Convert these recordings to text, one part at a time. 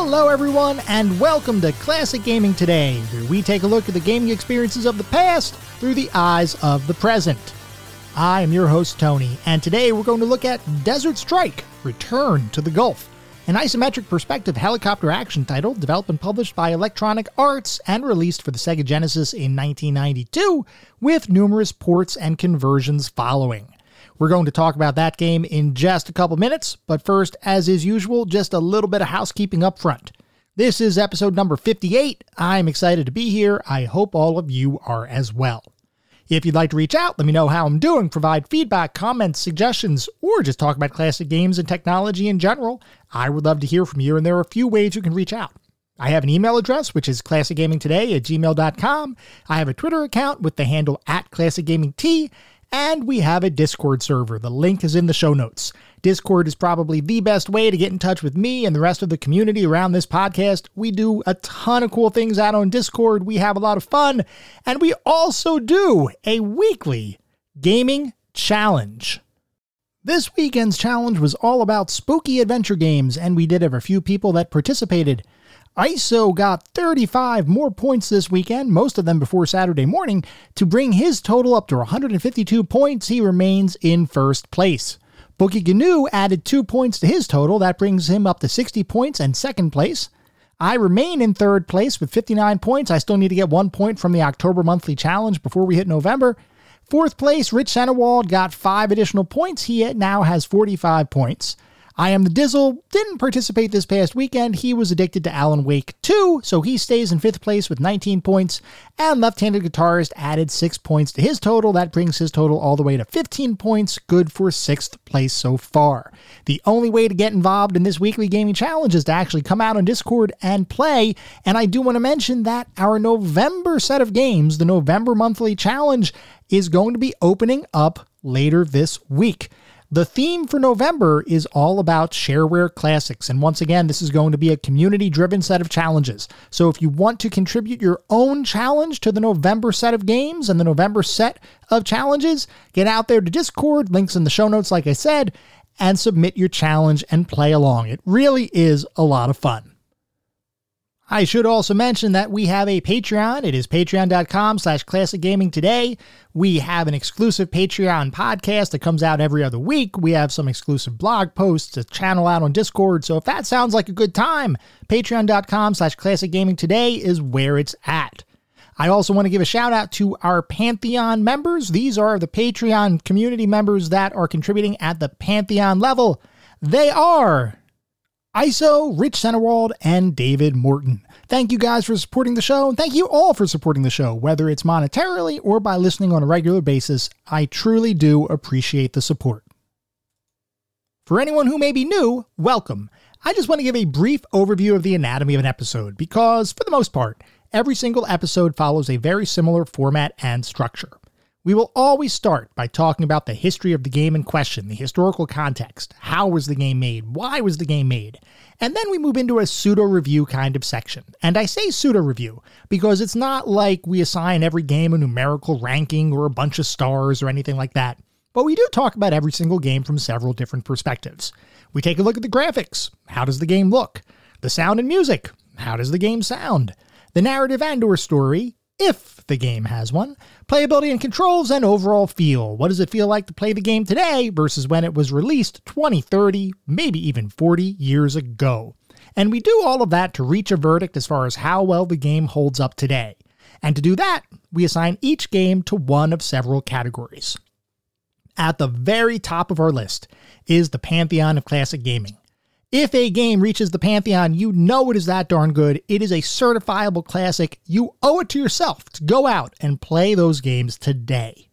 Hello, everyone, and welcome to Classic Gaming Today, where we take a look at the gaming experiences of the past through the eyes of the present. I am your host, Tony, and today we're going to look at Desert Strike Return to the Gulf, an isometric perspective helicopter action title developed and published by Electronic Arts and released for the Sega Genesis in 1992, with numerous ports and conversions following. We're going to talk about that game in just a couple minutes, but first, as is usual, just a little bit of housekeeping up front. This is episode number 58. I'm excited to be here. I hope all of you are as well. If you'd like to reach out, let me know how I'm doing, provide feedback, comments, suggestions, or just talk about classic games and technology in general. I would love to hear from you, and there are a few ways you can reach out. I have an email address, which is classicgamingtoday at gmail.com. I have a Twitter account with the handle at classicgamingt, and we have a Discord server. The link is in the show notes. Discord is probably the best way to get in touch with me and the rest of the community around this podcast. We do a ton of cool things out on Discord. We have a lot of fun. And we also do a weekly gaming challenge. This weekend's challenge was all about spooky adventure games, and we did have a few people that participated. ISO got 35 more points this weekend, most of them before Saturday morning. To bring his total up to 152 points, he remains in first place. Bookie Gnu added 2 points to his total, that brings him up to 60 points and second place. I remain in third place with 59 points. I still need to get one point from the October monthly challenge before we hit November. Fourth place, Rich Centerwald got five additional points. He now has 45 points. I Am the Dizzle didn't participate this past weekend. He was addicted to Alan Wake 2, so he stays in fifth place with 19 points. And left handed guitarist added six points to his total. That brings his total all the way to 15 points, good for sixth place so far. The only way to get involved in this weekly gaming challenge is to actually come out on Discord and play. And I do want to mention that our November set of games, the November monthly challenge, is going to be opening up later this week. The theme for November is all about shareware classics. And once again, this is going to be a community driven set of challenges. So if you want to contribute your own challenge to the November set of games and the November set of challenges, get out there to Discord, links in the show notes, like I said, and submit your challenge and play along. It really is a lot of fun. I should also mention that we have a Patreon. It is patreon.com slash classic gaming today. We have an exclusive Patreon podcast that comes out every other week. We have some exclusive blog posts, a channel out on Discord. So if that sounds like a good time, patreon.com slash classic gaming today is where it's at. I also want to give a shout out to our Pantheon members. These are the Patreon community members that are contributing at the Pantheon level. They are ISO, Rich Centerwald, and David Morton. Thank you guys for supporting the show, and thank you all for supporting the show, whether it's monetarily or by listening on a regular basis. I truly do appreciate the support. For anyone who may be new, welcome. I just want to give a brief overview of the anatomy of an episode because, for the most part, every single episode follows a very similar format and structure. We will always start by talking about the history of the game in question, the historical context. How was the game made? Why was the game made? And then we move into a pseudo review kind of section. And I say pseudo review because it's not like we assign every game a numerical ranking or a bunch of stars or anything like that. But we do talk about every single game from several different perspectives. We take a look at the graphics. How does the game look? The sound and music. How does the game sound? The narrative and or story, if the game has one, playability and controls, and overall feel. What does it feel like to play the game today versus when it was released 20, 30, maybe even 40 years ago? And we do all of that to reach a verdict as far as how well the game holds up today. And to do that, we assign each game to one of several categories. At the very top of our list is the Pantheon of Classic Gaming. If a game reaches the Pantheon, you know it is that darn good. It is a certifiable classic. You owe it to yourself to go out and play those games today.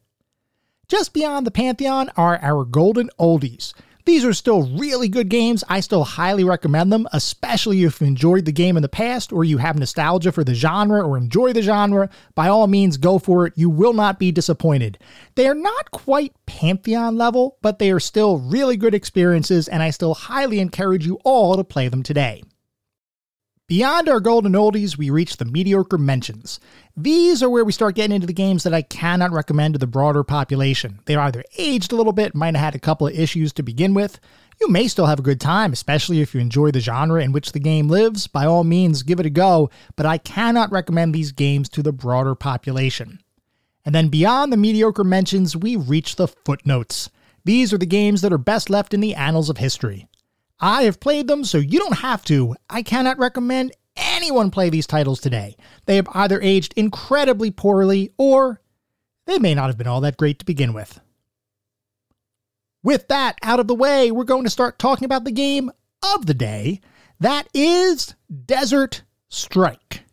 Just beyond the Pantheon are our golden oldies. These are still really good games. I still highly recommend them, especially if you enjoyed the game in the past or you have nostalgia for the genre or enjoy the genre. By all means, go for it. You will not be disappointed. They are not quite Pantheon level, but they are still really good experiences, and I still highly encourage you all to play them today. Beyond our golden oldies, we reach the mediocre mentions. These are where we start getting into the games that I cannot recommend to the broader population. They're either aged a little bit, might have had a couple of issues to begin with. You may still have a good time, especially if you enjoy the genre in which the game lives. By all means, give it a go, but I cannot recommend these games to the broader population. And then beyond the mediocre mentions, we reach the footnotes. These are the games that are best left in the annals of history. I have played them, so you don't have to. I cannot recommend anyone play these titles today. They have either aged incredibly poorly or they may not have been all that great to begin with. With that out of the way, we're going to start talking about the game of the day. That is Desert Strike.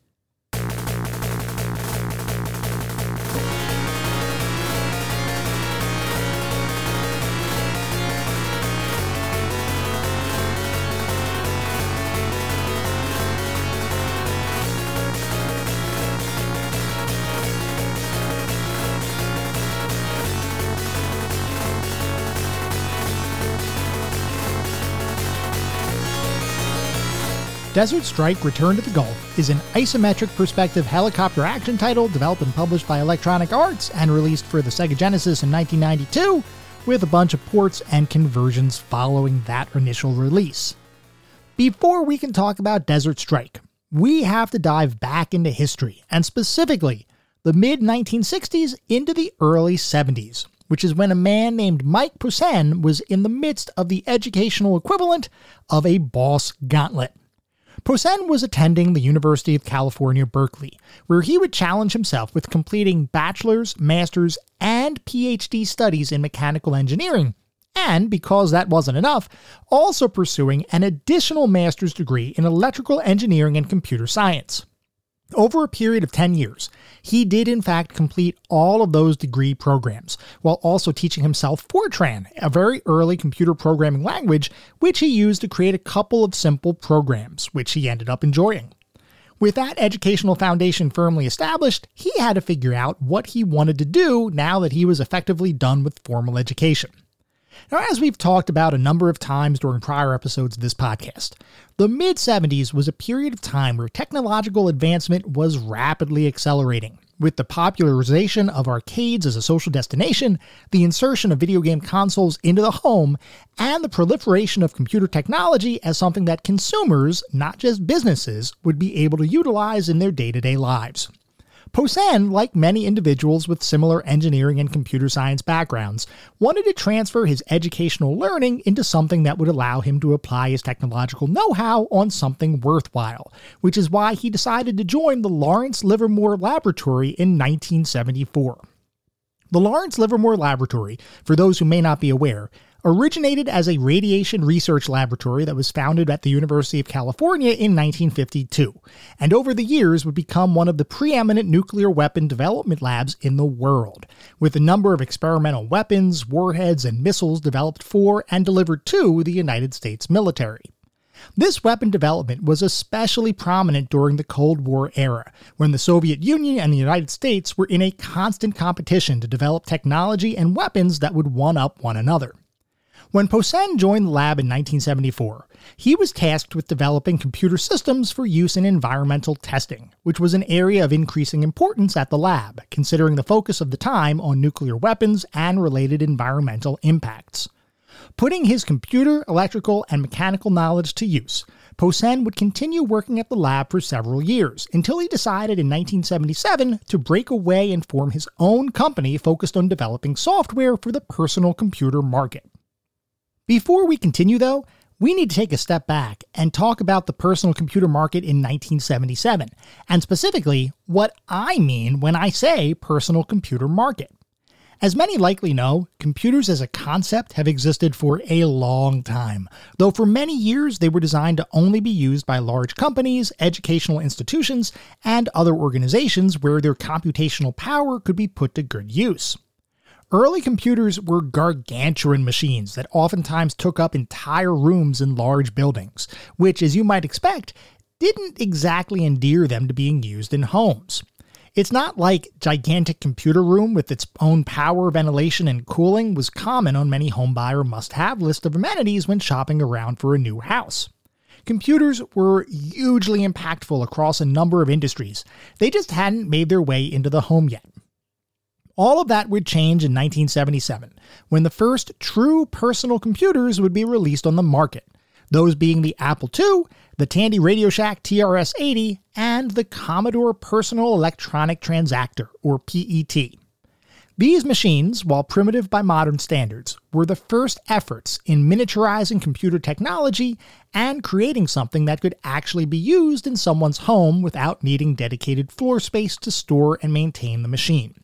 Desert Strike Return to the Gulf is an isometric perspective helicopter action title developed and published by Electronic Arts and released for the Sega Genesis in 1992, with a bunch of ports and conversions following that initial release. Before we can talk about Desert Strike, we have to dive back into history, and specifically the mid 1960s into the early 70s, which is when a man named Mike Posehn was in the midst of the educational equivalent of a boss gauntlet. Posehn was attending the University of California, Berkeley, where he would challenge himself with completing bachelor's, master's, and PhD studies in mechanical engineering, and because that wasn't enough, also pursuing an additional master's degree in electrical engineering and computer science. Over a period of 10 years, he did in fact complete all of those degree programs, while also teaching himself Fortran, a very early computer programming language which he used to create a couple of simple programs, which he ended up enjoying. With that educational foundation firmly established, he had to figure out what he wanted to do now that he was effectively done with formal education. Now, as we've talked about a number of times during prior episodes of this podcast, the mid 70s was a period of time where technological advancement was rapidly accelerating. With the popularization of arcades as a social destination, the insertion of video game consoles into the home, and the proliferation of computer technology as something that consumers, not just businesses, would be able to utilize in their day to day lives. Posehn, like many individuals with similar engineering and computer science backgrounds, wanted to transfer his educational learning into something that would allow him to apply his technological know how on something worthwhile, which is why he decided to join the Lawrence Livermore Laboratory in 1974. The Lawrence Livermore Laboratory, for those who may not be aware, originated as a radiation research laboratory that was founded at the University of California in 1952, and over the years would become one of the preeminent nuclear weapon development labs in the world, with a number of experimental weapons, warheads, and missiles developed for and delivered to the United States military. This weapon development was especially prominent during the Cold War era, when the Soviet Union and the United States were in a constant competition to develop technology and weapons that would one up one another. When Posehn joined the lab in 1974, he was tasked with developing computer systems for use in environmental testing, which was an area of increasing importance at the lab, considering the focus of the time on nuclear weapons and related environmental impacts. Putting his computer, electrical, and mechanical knowledge to use, Posehn would continue working at the lab for several years until he decided in 1977 to break away and form his own company focused on developing software for the personal computer market. Before we continue, though, we need to take a step back and talk about the personal computer market in 1977, and specifically what I mean when I say personal computer market. As many likely know, computers as a concept have existed for a long time, though for many years they were designed to only be used by large companies, educational institutions, and other organizations where their computational power could be put to good use. Early computers were gargantuan machines that oftentimes took up entire rooms in large buildings, which, as you might expect, didn't exactly endear them to being used in homes. It's not like gigantic computer room with its own power, ventilation, and cooling was common on many homebuyer must-have list of amenities when shopping around for a new house. computers were hugely impactful across a number of industries. They just hadn't made their way into the home yet. All of that would change in 1977, when the first true personal computers would be released on the market, those being the Apple II, the Tandy Radio Shack TRS 80, and the Commodore Personal Electronic Transactor, or PET. These machines, while primitive by modern standards, were the first efforts in miniaturizing computer technology and creating something that could actually be used in someone's home without needing dedicated floor space to store and maintain the machine.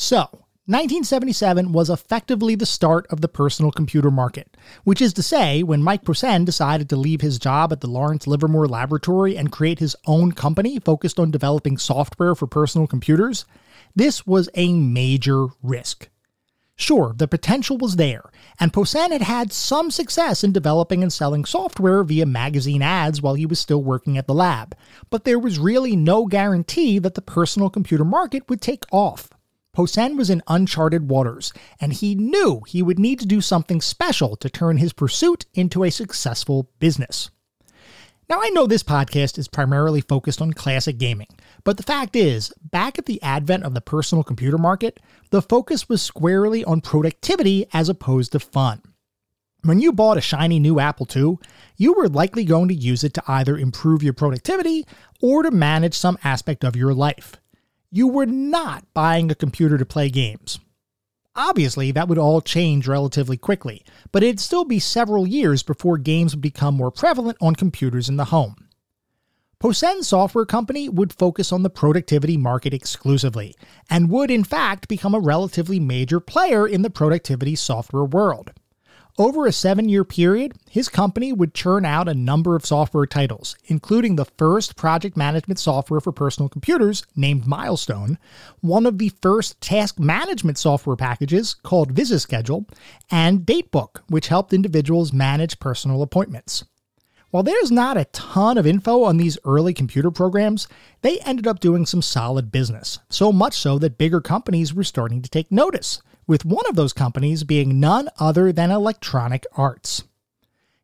So, 1977 was effectively the start of the personal computer market, which is to say, when Mike Posehn decided to leave his job at the Lawrence Livermore Laboratory and create his own company focused on developing software for personal computers, this was a major risk. Sure, the potential was there, and Posehn had had some success in developing and selling software via magazine ads while he was still working at the lab, but there was really no guarantee that the personal computer market would take off. Posehn was in uncharted waters, and he knew he would need to do something special to turn his pursuit into a successful business. Now, I know this podcast is primarily focused on classic gaming, but the fact is, back at the advent of the personal computer market, the focus was squarely on productivity as opposed to fun. When you bought a shiny new Apple II, you were likely going to use it to either improve your productivity or to manage some aspect of your life you were not buying a computer to play games. Obviously, that would all change relatively quickly, but it'd still be several years before games would become more prevalent on computers in the home. Posehn Software Company would focus on the productivity market exclusively, and would in fact become a relatively major player in the productivity software world. Over a seven year period, his company would churn out a number of software titles, including the first project management software for personal computers named Milestone, one of the first task management software packages called VisiSchedule, and Datebook, which helped individuals manage personal appointments. While there's not a ton of info on these early computer programs, they ended up doing some solid business, so much so that bigger companies were starting to take notice with one of those companies being none other than Electronic Arts.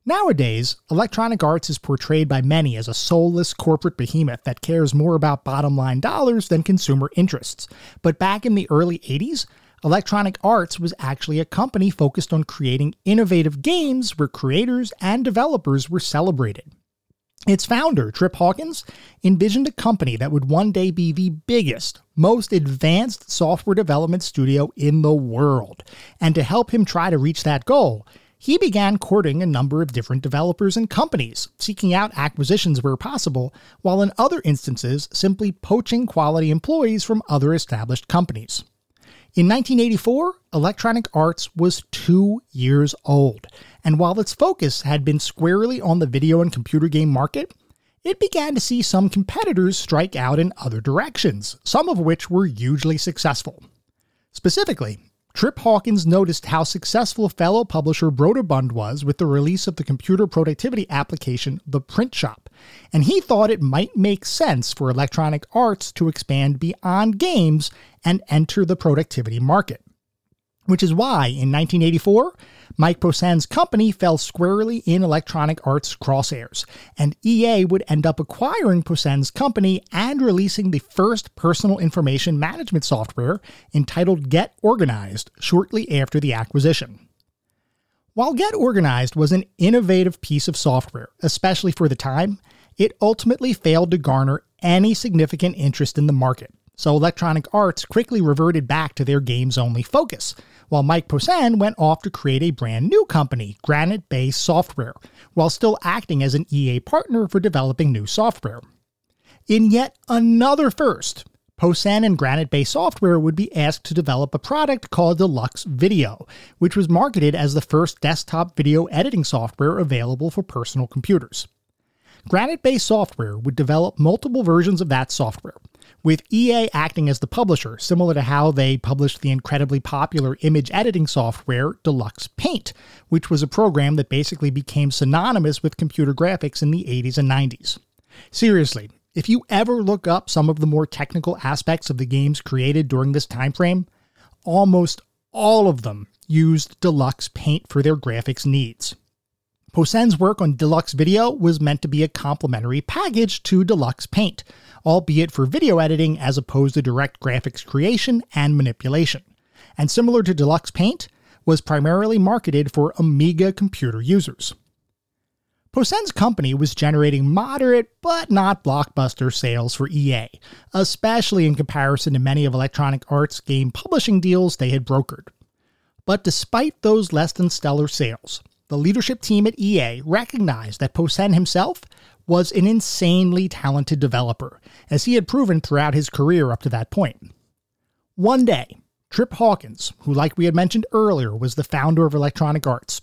Nowadays, Electronic Arts is portrayed by many as a soulless corporate behemoth that cares more about bottom line dollars than consumer interests. But back in the early 80s, Electronic Arts was actually a company focused on creating innovative games where creators and developers were celebrated. Its founder, Trip Hawkins, envisioned a company that would one day be the biggest, most advanced software development studio in the world. And to help him try to reach that goal, he began courting a number of different developers and companies, seeking out acquisitions where possible, while in other instances, simply poaching quality employees from other established companies. In 1984, Electronic Arts was two years old, and while its focus had been squarely on the video and computer game market, it began to see some competitors strike out in other directions, some of which were hugely successful. Specifically, Trip Hawkins noticed how successful fellow publisher Broderbund was with the release of the computer productivity application The Print Shop, and he thought it might make sense for Electronic Arts to expand beyond games and enter the productivity market. Which is why, in 1984, Mike Posehn's company fell squarely in Electronic Arts' crosshairs, and EA would end up acquiring Posehn's company and releasing the first personal information management software entitled Get Organized shortly after the acquisition. While Get Organized was an innovative piece of software, especially for the time, it ultimately failed to garner any significant interest in the market, so Electronic Arts quickly reverted back to their games only focus, while Mike Posehn went off to create a brand new company, Granite Bay Software, while still acting as an EA partner for developing new software. In yet another first, Posehn and Granite Bay Software would be asked to develop a product called Deluxe Video, which was marketed as the first desktop video editing software available for personal computers. Granite Bay Software would develop multiple versions of that software, with EA acting as the publisher, similar to how they published the incredibly popular image editing software Deluxe Paint, which was a program that basically became synonymous with computer graphics in the 80s and 90s. Seriously, if you ever look up some of the more technical aspects of the games created during this time frame, almost all of them used Deluxe Paint for their graphics needs. Posehn's work on Deluxe Video was meant to be a complementary package to Deluxe Paint, albeit for video editing as opposed to direct graphics creation and manipulation. And similar to Deluxe Paint, was primarily marketed for Amiga computer users. Posehn's company was generating moderate but not blockbuster sales for EA, especially in comparison to many of Electronic Arts' game publishing deals they had brokered. But despite those less than stellar sales, the leadership team at EA recognized that Posehn himself was an insanely talented developer, as he had proven throughout his career up to that point. One day, Trip Hawkins, who, like we had mentioned earlier, was the founder of Electronic Arts,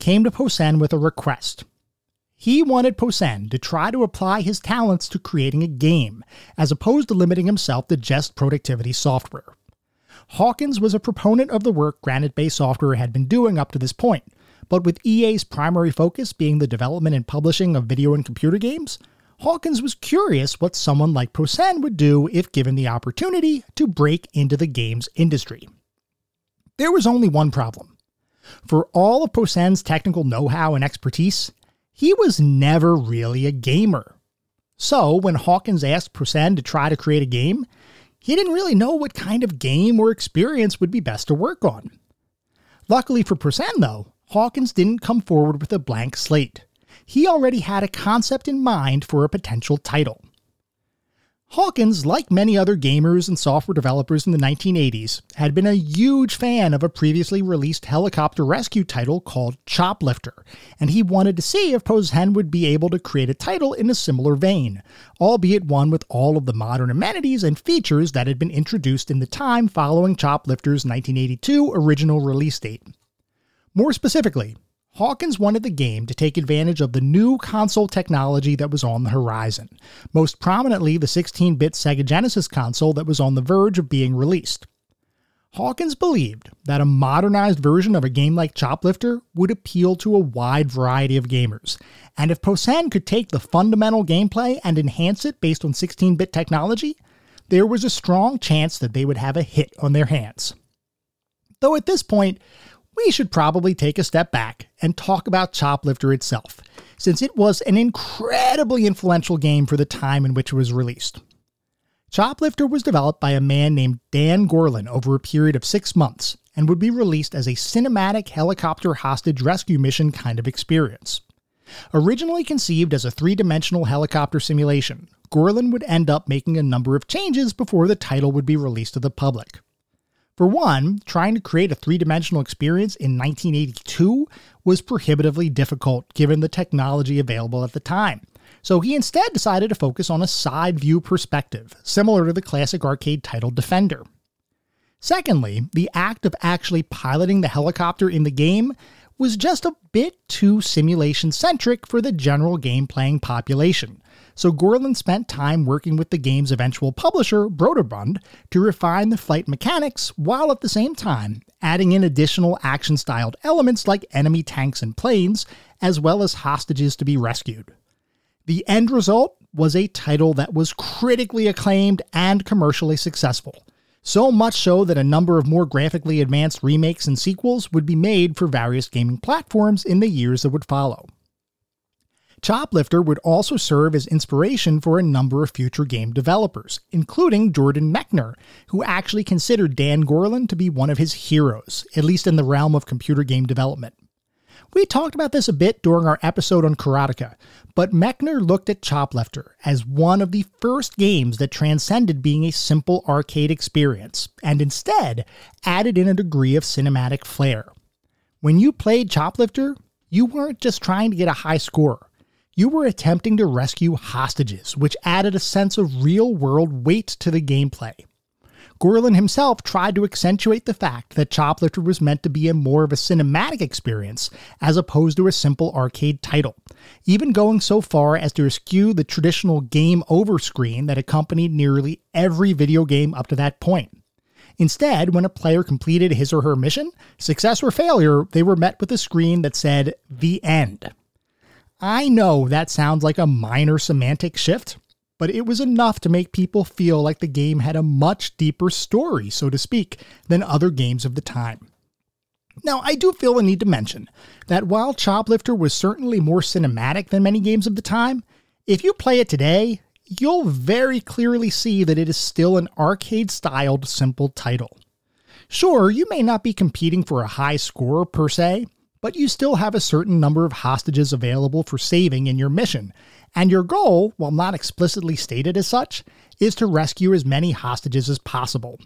came to Posehn with a request he wanted Posehn to try to apply his talents to creating a game, as opposed to limiting himself to just productivity software. Hawkins was a proponent of the work Granite Bay Software had been doing up to this point, but with EA's primary focus being the development and publishing of video and computer games, Hawkins was curious what someone like Posehn would do if given the opportunity to break into the games industry. There was only one problem. For all of Posehn's technical know how and expertise, he was never really a gamer. So, when Hawkins asked Posehn to try to create a game, he didn't really know what kind of game or experience would be best to work on. Luckily for Posehn, though, Hawkins didn't come forward with a blank slate. He already had a concept in mind for a potential title. Hawkins, like many other gamers and software developers in the 1980s, had been a huge fan of a previously released helicopter rescue title called Choplifter, and he wanted to see if Posehn would be able to create a title in a similar vein, albeit one with all of the modern amenities and features that had been introduced in the time following Choplifter's 1982 original release date. More specifically, Hawkins wanted the game to take advantage of the new console technology that was on the horizon, most prominently the 16 bit Sega Genesis console that was on the verge of being released. Hawkins believed that a modernized version of a game like Choplifter would appeal to a wide variety of gamers, and if Posehn could take the fundamental gameplay and enhance it based on 16 bit technology, there was a strong chance that they would have a hit on their hands. Though at this point, we should probably take a step back and talk about Choplifter itself, since it was an incredibly influential game for the time in which it was released. Choplifter was developed by a man named Dan Gorlin over a period of six months and would be released as a cinematic helicopter hostage rescue mission kind of experience. Originally conceived as a three dimensional helicopter simulation, Gorlin would end up making a number of changes before the title would be released to the public. For one, trying to create a three dimensional experience in 1982 was prohibitively difficult given the technology available at the time. So he instead decided to focus on a side view perspective, similar to the classic arcade title Defender. Secondly, the act of actually piloting the helicopter in the game was just a bit too simulation centric for the general game playing population, so Gorlin spent time working with the game's eventual publisher, Broderbund, to refine the flight mechanics while at the same time adding in additional action styled elements like enemy tanks and planes, as well as hostages to be rescued. The end result was a title that was critically acclaimed and commercially successful. So much so that a number of more graphically advanced remakes and sequels would be made for various gaming platforms in the years that would follow. Choplifter would also serve as inspiration for a number of future game developers, including Jordan Mechner, who actually considered Dan Gorlin to be one of his heroes, at least in the realm of computer game development. We talked about this a bit during our episode on Karateka, but Mechner looked at Choplifter as one of the first games that transcended being a simple arcade experience, and instead added in a degree of cinematic flair. When you played Choplifter, you weren't just trying to get a high score you were attempting to rescue hostages, which added a sense of real world weight to the gameplay. Gorlin himself tried to accentuate the fact that Choplifter was meant to be a more of a cinematic experience as opposed to a simple arcade title, even going so far as to eschew the traditional game over screen that accompanied nearly every video game up to that point. Instead, when a player completed his or her mission, success or failure, they were met with a screen that said, The End. I know that sounds like a minor semantic shift, but it was enough to make people feel like the game had a much deeper story, so to speak, than other games of the time. Now, I do feel the need to mention that while Choplifter was certainly more cinematic than many games of the time, if you play it today, you'll very clearly see that it is still an arcade styled simple title. Sure, you may not be competing for a high score per se, but you still have a certain number of hostages available for saving in your mission, and your goal, while not explicitly stated as such, is to rescue as many hostages as possible.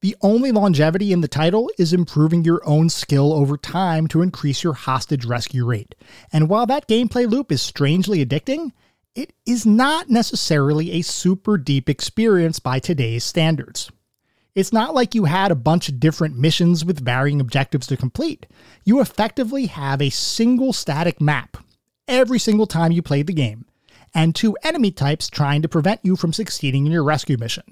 The only longevity in the title is improving your own skill over time to increase your hostage rescue rate. And while that gameplay loop is strangely addicting, it is not necessarily a super deep experience by today's standards. It's not like you had a bunch of different missions with varying objectives to complete. You effectively have a single static map every single time you played the game, and two enemy types trying to prevent you from succeeding in your rescue mission.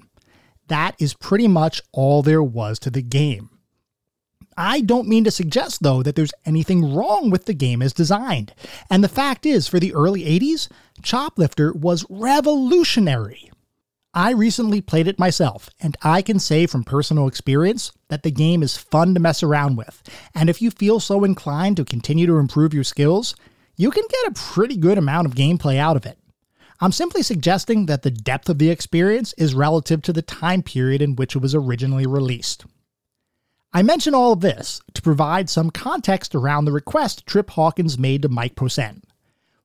That is pretty much all there was to the game. I don't mean to suggest, though, that there's anything wrong with the game as designed. And the fact is, for the early 80s, Choplifter was revolutionary. I recently played it myself, and I can say from personal experience that the game is fun to mess around with. And if you feel so inclined to continue to improve your skills, you can get a pretty good amount of gameplay out of it. I'm simply suggesting that the depth of the experience is relative to the time period in which it was originally released. I mention all of this to provide some context around the request Trip Hawkins made to Mike Posehn.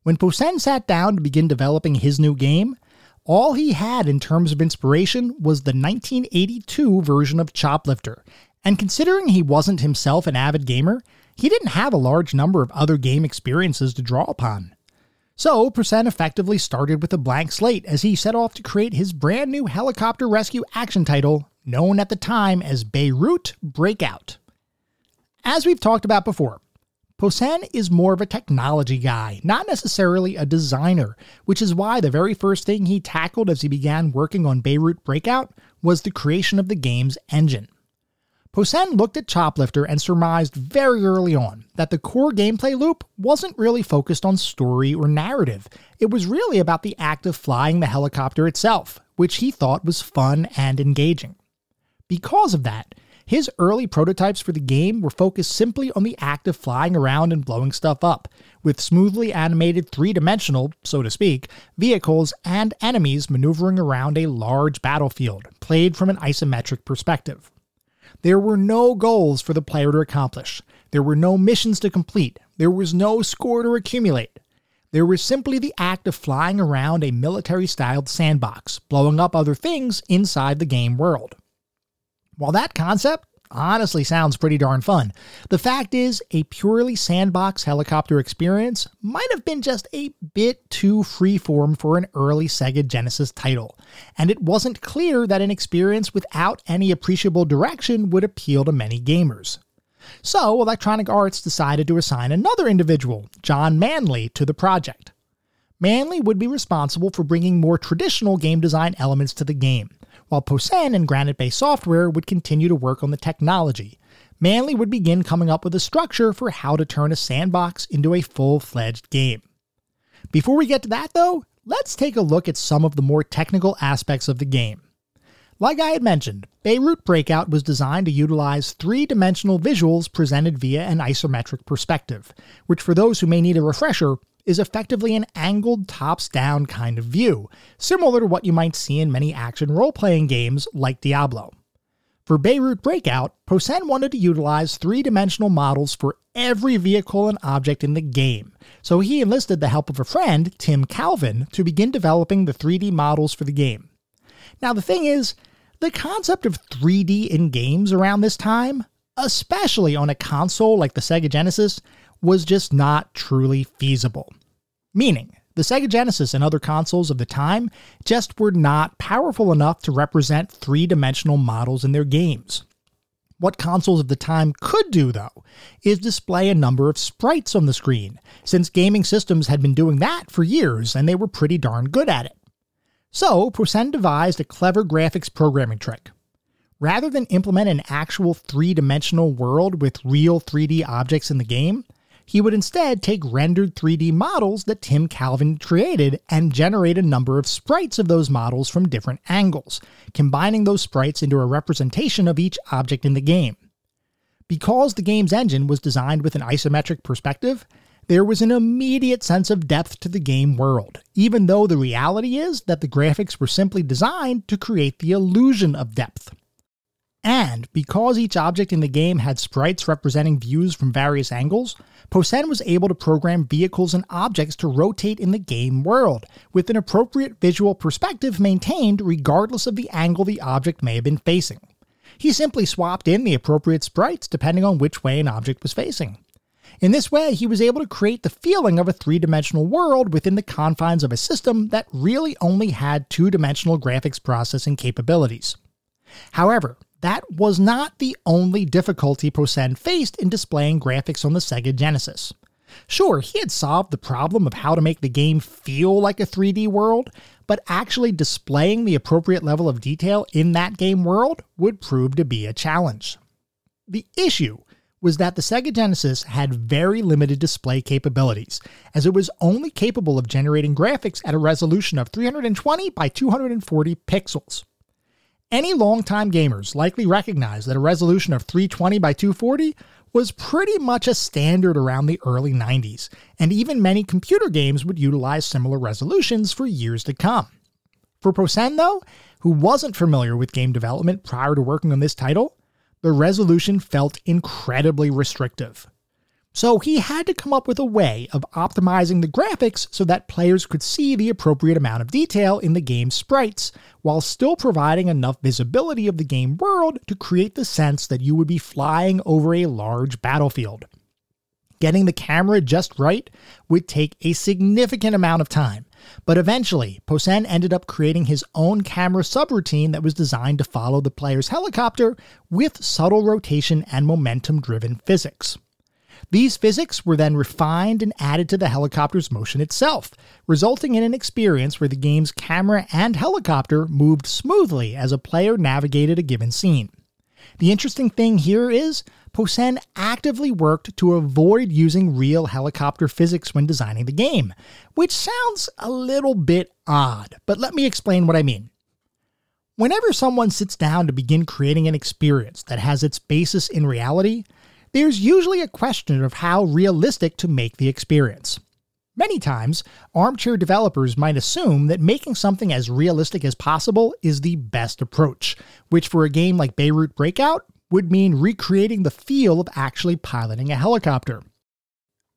When Posehn sat down to begin developing his new game, all he had in terms of inspiration was the 1982 version of Choplifter, and considering he wasn't himself an avid gamer, he didn't have a large number of other game experiences to draw upon. So, Posehn effectively started with a blank slate as he set off to create his brand new helicopter rescue action title, known at the time as Beirut Breakout. As we've talked about before, Posehn is more of a technology guy, not necessarily a designer, which is why the very first thing he tackled as he began working on Beirut Breakout was the creation of the game's engine. Posehn looked at Choplifter and surmised very early on that the core gameplay loop wasn't really focused on story or narrative. It was really about the act of flying the helicopter itself, which he thought was fun and engaging. Because of that, his early prototypes for the game were focused simply on the act of flying around and blowing stuff up, with smoothly animated three dimensional, so to speak, vehicles and enemies maneuvering around a large battlefield, played from an isometric perspective. There were no goals for the player to accomplish. There were no missions to complete. There was no score to accumulate. There was simply the act of flying around a military styled sandbox, blowing up other things inside the game world. While that concept honestly sounds pretty darn fun. The fact is, a purely sandbox helicopter experience might have been just a bit too freeform for an early Sega Genesis title, and it wasn't clear that an experience without any appreciable direction would appeal to many gamers. So, Electronic Arts decided to assign another individual, John Manley, to the project. Manley would be responsible for bringing more traditional game design elements to the game, while Posehn and Granite Bay Software would continue to work on the technology. Manley would begin coming up with a structure for how to turn a sandbox into a full fledged game. Before we get to that, though, let's take a look at some of the more technical aspects of the game. Like I had mentioned, Beirut Breakout was designed to utilize three dimensional visuals presented via an isometric perspective, which, for those who may need a refresher, is effectively an angled tops down kind of view, similar to what you might see in many action role playing games like Diablo. For Beirut Breakout, Posehn wanted to utilize three dimensional models for every vehicle and object in the game, so he enlisted the help of a friend, Tim Calvin, to begin developing the 3D models for the game. Now, the thing is, the concept of 3D in games around this time, especially on a console like the Sega Genesis, was just not truly feasible. Meaning, the Sega Genesis and other consoles of the time just were not powerful enough to represent three dimensional models in their games. What consoles of the time could do, though, is display a number of sprites on the screen, since gaming systems had been doing that for years and they were pretty darn good at it. So, Posehn devised a clever graphics programming trick. Rather than implement an actual three dimensional world with real 3D objects in the game, he would instead take rendered 3D models that Tim Calvin created and generate a number of sprites of those models from different angles, combining those sprites into a representation of each object in the game. Because the game's engine was designed with an isometric perspective, there was an immediate sense of depth to the game world, even though the reality is that the graphics were simply designed to create the illusion of depth. And because each object in the game had sprites representing views from various angles, Posehn was able to program vehicles and objects to rotate in the game world, with an appropriate visual perspective maintained regardless of the angle the object may have been facing. He simply swapped in the appropriate sprites depending on which way an object was facing. In this way, he was able to create the feeling of a three dimensional world within the confines of a system that really only had two dimensional graphics processing capabilities. However, that was not the only difficulty Posehn faced in displaying graphics on the Sega Genesis. Sure, he had solved the problem of how to make the game feel like a 3D world, but actually displaying the appropriate level of detail in that game world would prove to be a challenge. The issue was that the Sega Genesis had very limited display capabilities, as it was only capable of generating graphics at a resolution of 320 by 240 pixels. Any longtime gamers likely recognize that a resolution of 320 by 240 was pretty much a standard around the early 90s, and even many computer games would utilize similar resolutions for years to come. For Posehn, though, who wasn't familiar with game development prior to working on this title, the resolution felt incredibly restrictive. So he had to come up with a way of optimizing the graphics so that players could see the appropriate amount of detail in the game's sprites, while still providing enough visibility of the game world to create the sense that you would be flying over a large battlefield. Getting the camera just right would take a significant amount of time, but eventually, Posehn ended up creating his own camera subroutine that was designed to follow the player's helicopter with subtle rotation and momentum driven physics. These physics were then refined and added to the helicopter's motion itself, resulting in an experience where the game's camera and helicopter moved smoothly as a player navigated a given scene. The interesting thing here is Posehn actively worked to avoid using real helicopter physics when designing the game, which sounds a little bit odd, but let me explain what I mean. Whenever someone sits down to begin creating an experience that has its basis in reality, there's usually a question of how realistic to make the experience. Many times, armchair developers might assume that making something as realistic as possible is the best approach, which for a game like Beirut Breakout would mean recreating the feel of actually piloting a helicopter.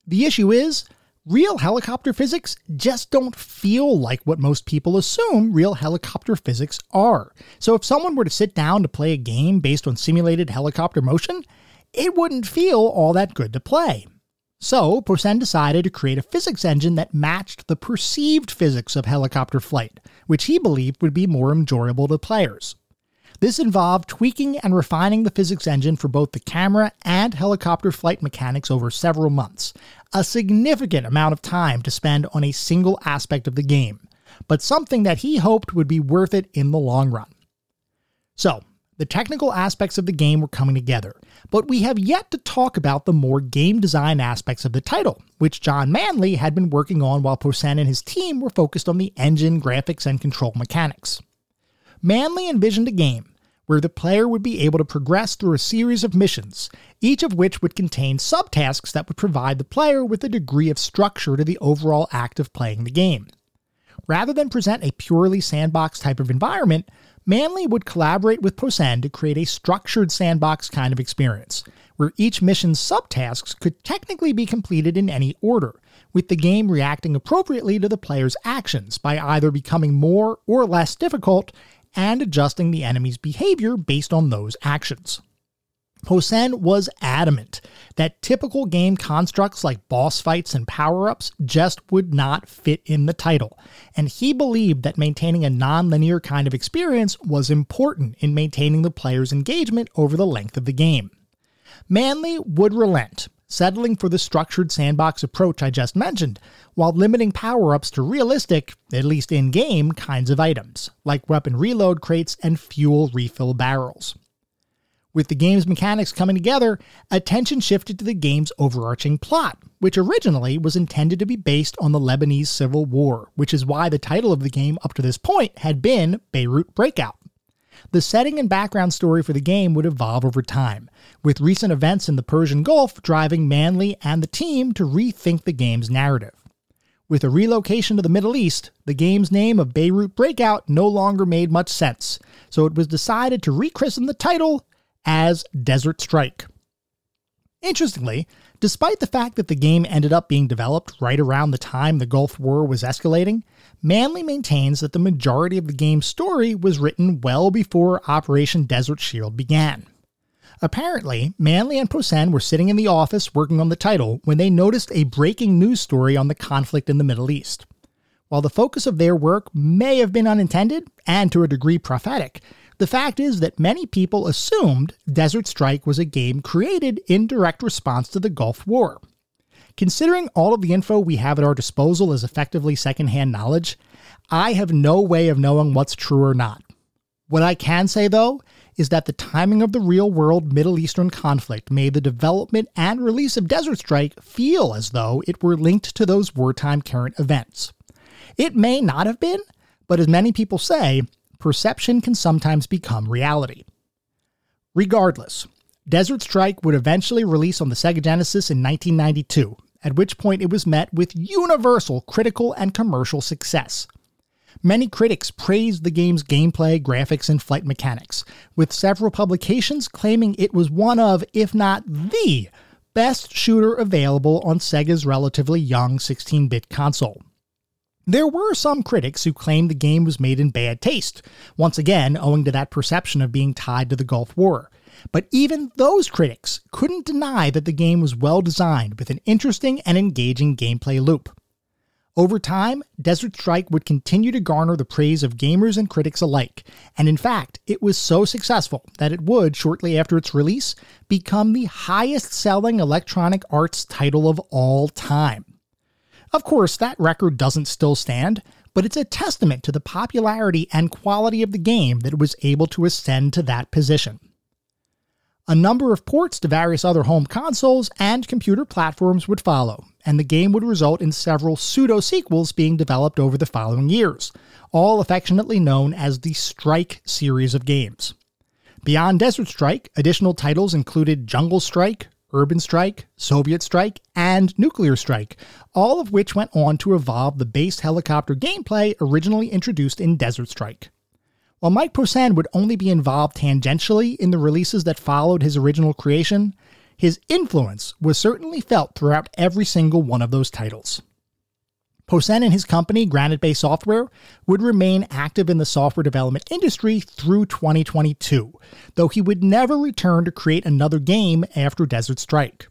The issue is, real helicopter physics just don't feel like what most people assume real helicopter physics are. So if someone were to sit down to play a game based on simulated helicopter motion, it wouldn't feel all that good to play. So, Posehn decided to create a physics engine that matched the perceived physics of helicopter flight, which he believed would be more enjoyable to players. This involved tweaking and refining the physics engine for both the camera and helicopter flight mechanics over several months, a significant amount of time to spend on a single aspect of the game, but something that he hoped would be worth it in the long run. So, the technical aspects of the game were coming together, but we have yet to talk about the more game design aspects of the title, which John Manley had been working on while Posehn and his team were focused on the engine, graphics, and control mechanics. Manley envisioned a game where the player would be able to progress through a series of missions, each of which would contain subtasks that would provide the player with a degree of structure to the overall act of playing the game. Rather than present a purely sandbox type of environment, Manley would collaborate with Posehn to create a structured sandbox kind of experience, where each mission's subtasks could technically be completed in any order, with the game reacting appropriately to the player's actions by either becoming more or less difficult and adjusting the enemy's behavior based on those actions. Posehn was adamant that typical game constructs like boss fights and power ups just would not fit in the title, and he believed that maintaining a non linear kind of experience was important in maintaining the player's engagement over the length of the game. Manley would relent, settling for the structured sandbox approach I just mentioned, while limiting power ups to realistic, at least in game, kinds of items, like weapon reload crates and fuel refill barrels. With the game's mechanics coming together, attention shifted to the game's overarching plot, which originally was intended to be based on the Lebanese Civil War, which is why the title of the game up to this point had been Beirut Breakout. The setting and background story for the game would evolve over time, with recent events in the Persian Gulf driving Manley and the team to rethink the game's narrative. With a relocation to the Middle East, the game's name of Beirut Breakout no longer made much sense, so it was decided to rechristen the title as Desert Strike. Interestingly, despite the fact that the game ended up being developed right around the time the Gulf War was escalating, Manley maintains that the majority of the game's story was written well before Operation Desert Shield began. Apparently, Manley and Posehn were sitting in the office working on the title when they noticed a breaking news story on the conflict in the Middle East. While the focus of their work may have been unintended and to a degree prophetic, the fact is that many people assumed Desert Strike was a game created in direct response to the Gulf War. Considering all of the info we have at our disposal is effectively secondhand knowledge, I have no way of knowing what's true or not. What I can say, though, is that the timing of the real world Middle Eastern conflict made the development and release of Desert Strike feel as though it were linked to those wartime current events. It may not have been, but as many people say, perception can sometimes become reality. Regardless, Desert Strike would eventually release on the Sega Genesis in 1992, at which point it was met with universal critical and commercial success. Many critics praised the game's gameplay, graphics, and flight mechanics, with several publications claiming it was one of, if not the, best shooter available on Sega's relatively young 16 bit console. There were some critics who claimed the game was made in bad taste, once again owing to that perception of being tied to the Gulf War. But even those critics couldn't deny that the game was well designed with an interesting and engaging gameplay loop. Over time, Desert Strike would continue to garner the praise of gamers and critics alike, and in fact, it was so successful that it would, shortly after its release, become the highest selling Electronic Arts title of all time. Of course, that record doesn't still stand, but it's a testament to the popularity and quality of the game that it was able to ascend to that position. A number of ports to various other home consoles and computer platforms would follow, and the game would result in several pseudo sequels being developed over the following years, all affectionately known as the Strike series of games. Beyond Desert Strike, additional titles included Jungle Strike, Urban Strike, Soviet Strike, and Nuclear Strike, all of which went on to evolve the base helicopter gameplay originally introduced in Desert Strike. While Mike Posehn would only be involved tangentially in the releases that followed his original creation, his influence was certainly felt throughout every single one of those titles. Posehn and his company, Granite Bay Software, would remain active in the software development industry through 2022, though he would never return to create another game after Desert Strike.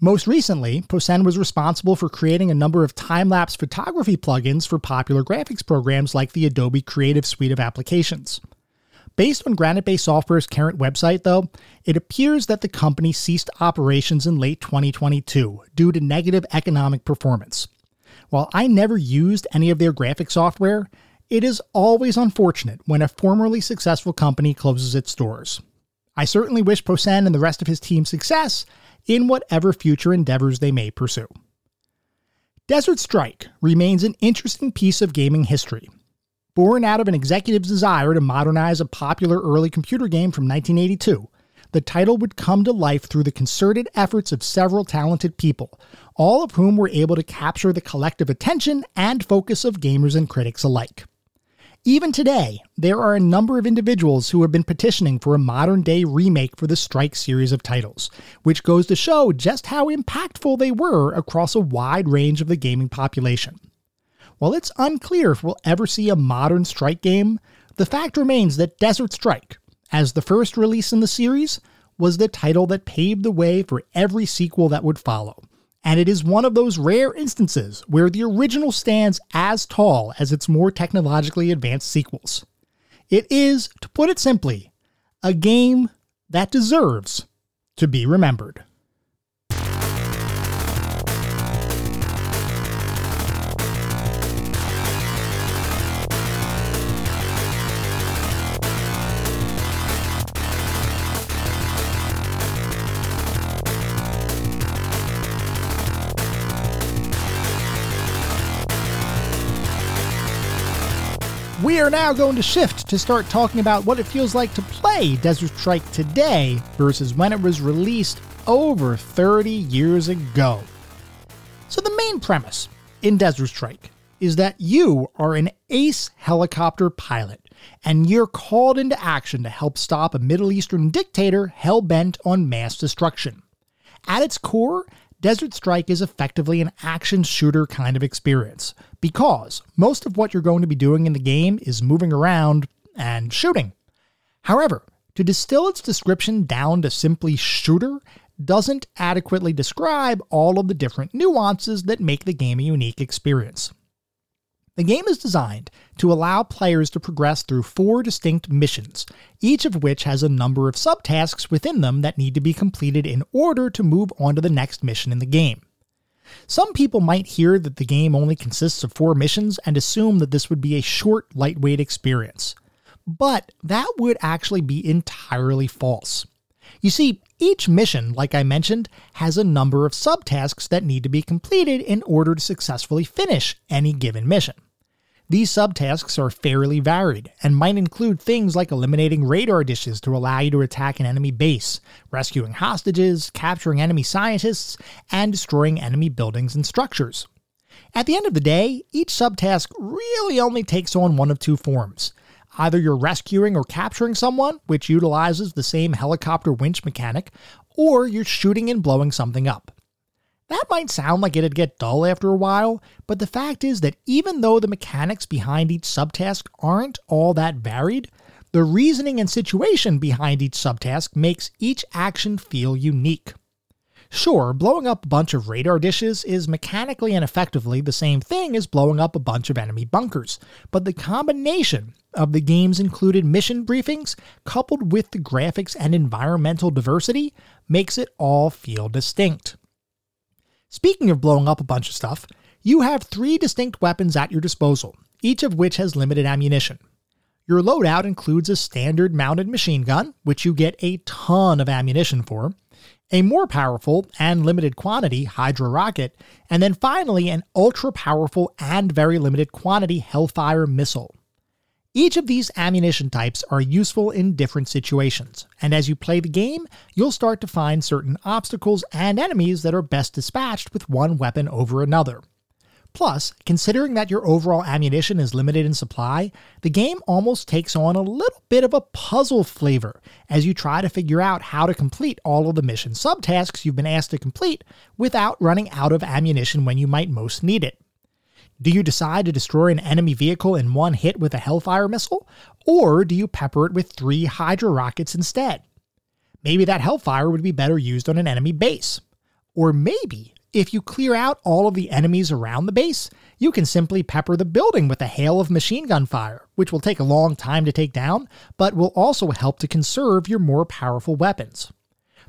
Most recently, Posehn was responsible for creating a number of time lapse photography plugins for popular graphics programs like the Adobe Creative Suite of applications. Based on Granite Bay Software's current website, though, it appears that the company ceased operations in late 2022 due to negative economic performance. While I never used any of their graphic software, it is always unfortunate when a formerly successful company closes its doors. I certainly wish Posehn and the rest of his team success in whatever future endeavors they may pursue. Desert Strike remains an interesting piece of gaming history. Born out of an executive's desire to modernize a popular early computer game from 1982, the title would come to life through the concerted efforts of several talented people, all of whom were able to capture the collective attention and focus of gamers and critics alike. Even today, there are a number of individuals who have been petitioning for a modern day remake for the Strike series of titles, which goes to show just how impactful they were across a wide range of the gaming population. While it's unclear if we'll ever see a modern Strike game, the fact remains that Desert Strike, as the first release in the series, was the title that paved the way for every sequel that would follow. And it is one of those rare instances where the original stands as tall as its more technologically advanced sequels. It is, to put it simply, a game that deserves to be remembered. We are now going to shift to start talking about what it feels like to play Desert Strike today versus when it was released over 30 years ago. So, the main premise in Desert Strike is that you are an ace helicopter pilot and you're called into action to help stop a Middle Eastern dictator hell bent on mass destruction. At its core, Desert Strike is effectively an action shooter kind of experience, because most of what you're going to be doing in the game is moving around and shooting. However, to distill its description down to simply shooter doesn't adequately describe all of the different nuances that make the game a unique experience. The game is designed to allow players to progress through four distinct missions, each of which has a number of subtasks within them that need to be completed in order to move on to the next mission in the game. Some people might hear that the game only consists of four missions and assume that this would be a short, lightweight experience. But that would actually be entirely false. You see, each mission, like I mentioned, has a number of subtasks that need to be completed in order to successfully finish any given mission. These subtasks are fairly varied and might include things like eliminating radar dishes to allow you to attack an enemy base, rescuing hostages, capturing enemy scientists, and destroying enemy buildings and structures. At the end of the day, each subtask really only takes on one of two forms Either you're rescuing or capturing someone, which utilizes the same helicopter winch mechanic, or you're shooting and blowing something up. That might sound like it'd get dull after a while, but the fact is that even though the mechanics behind each subtask aren't all that varied, the reasoning and situation behind each subtask makes each action feel unique. Sure, blowing up a bunch of radar dishes is mechanically and effectively the same thing as blowing up a bunch of enemy bunkers, but the combination of the game's included mission briefings, coupled with the graphics and environmental diversity, makes it all feel distinct. Speaking of blowing up a bunch of stuff, you have three distinct weapons at your disposal, each of which has limited ammunition. Your loadout includes a standard mounted machine gun, which you get a ton of ammunition for, a more powerful and limited quantity Hydra rocket, and then finally an ultra powerful and very limited quantity Hellfire missile. Each of these ammunition types are useful in different situations, and as you play the game, you'll start to find certain obstacles and enemies that are best dispatched with one weapon over another. Plus, considering that your overall ammunition is limited in supply, the game almost takes on a little bit of a puzzle flavor as you try to figure out how to complete all of the mission subtasks you've been asked to complete without running out of ammunition when you might most need it. Do you decide to destroy an enemy vehicle in one hit with a Hellfire missile, or do you pepper it with three Hydra rockets instead? Maybe that Hellfire would be better used on an enemy base. Or maybe if you clear out all of the enemies around the base, you can simply pepper the building with a hail of machine gun fire, which will take a long time to take down, but will also help to conserve your more powerful weapons.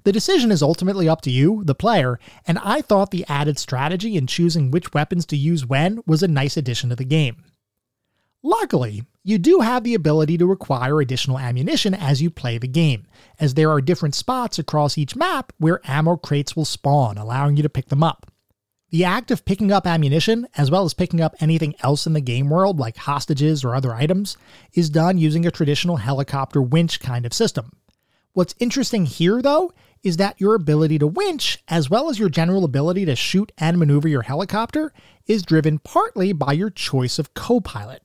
The decision is ultimately up to you, the player, and I thought the added strategy in choosing which weapons to use when was a nice addition to the game. Luckily, you do have the ability to acquire additional ammunition as you play the game, as there are different spots across each map where ammo crates will spawn, allowing you to pick them up. The act of picking up ammunition, as well as picking up anything else in the game world, like hostages or other items, is done using a traditional helicopter winch kind of system. What's interesting here, though, is that your ability to winch, as well as your general ability to shoot and maneuver your helicopter, is driven partly by your choice of co pilot.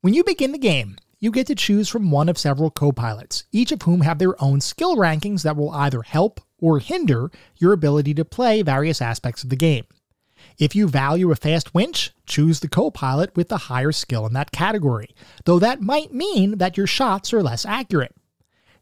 When you begin the game, you get to choose from one of several co pilots, each of whom have their own skill rankings that will either help or hinder your ability to play various aspects of the game. If you value a fast winch, choose the co pilot with the higher skill in that category, though that might mean that your shots are less accurate.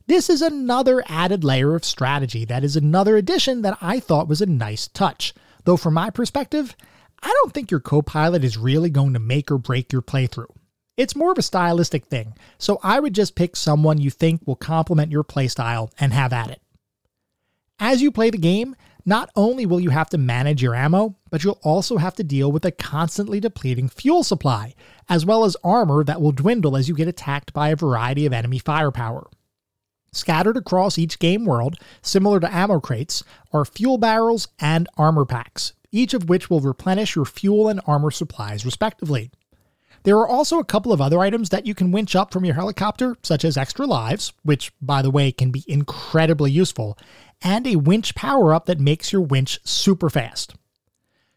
This is another added layer of strategy that is another addition that I thought was a nice touch, though from my perspective, I don't think your co pilot is really going to make or break your playthrough. It's more of a stylistic thing, so I would just pick someone you think will complement your playstyle and have at it. As you play the game, not only will you have to manage your ammo, but you'll also have to deal with a constantly depleting fuel supply, as well as armor that will dwindle as you get attacked by a variety of enemy firepower. Scattered across each game world, similar to ammo crates, are fuel barrels and armor packs, each of which will replenish your fuel and armor supplies respectively. There are also a couple of other items that you can winch up from your helicopter, such as extra lives, which, by the way, can be incredibly useful, and a winch power up that makes your winch super fast.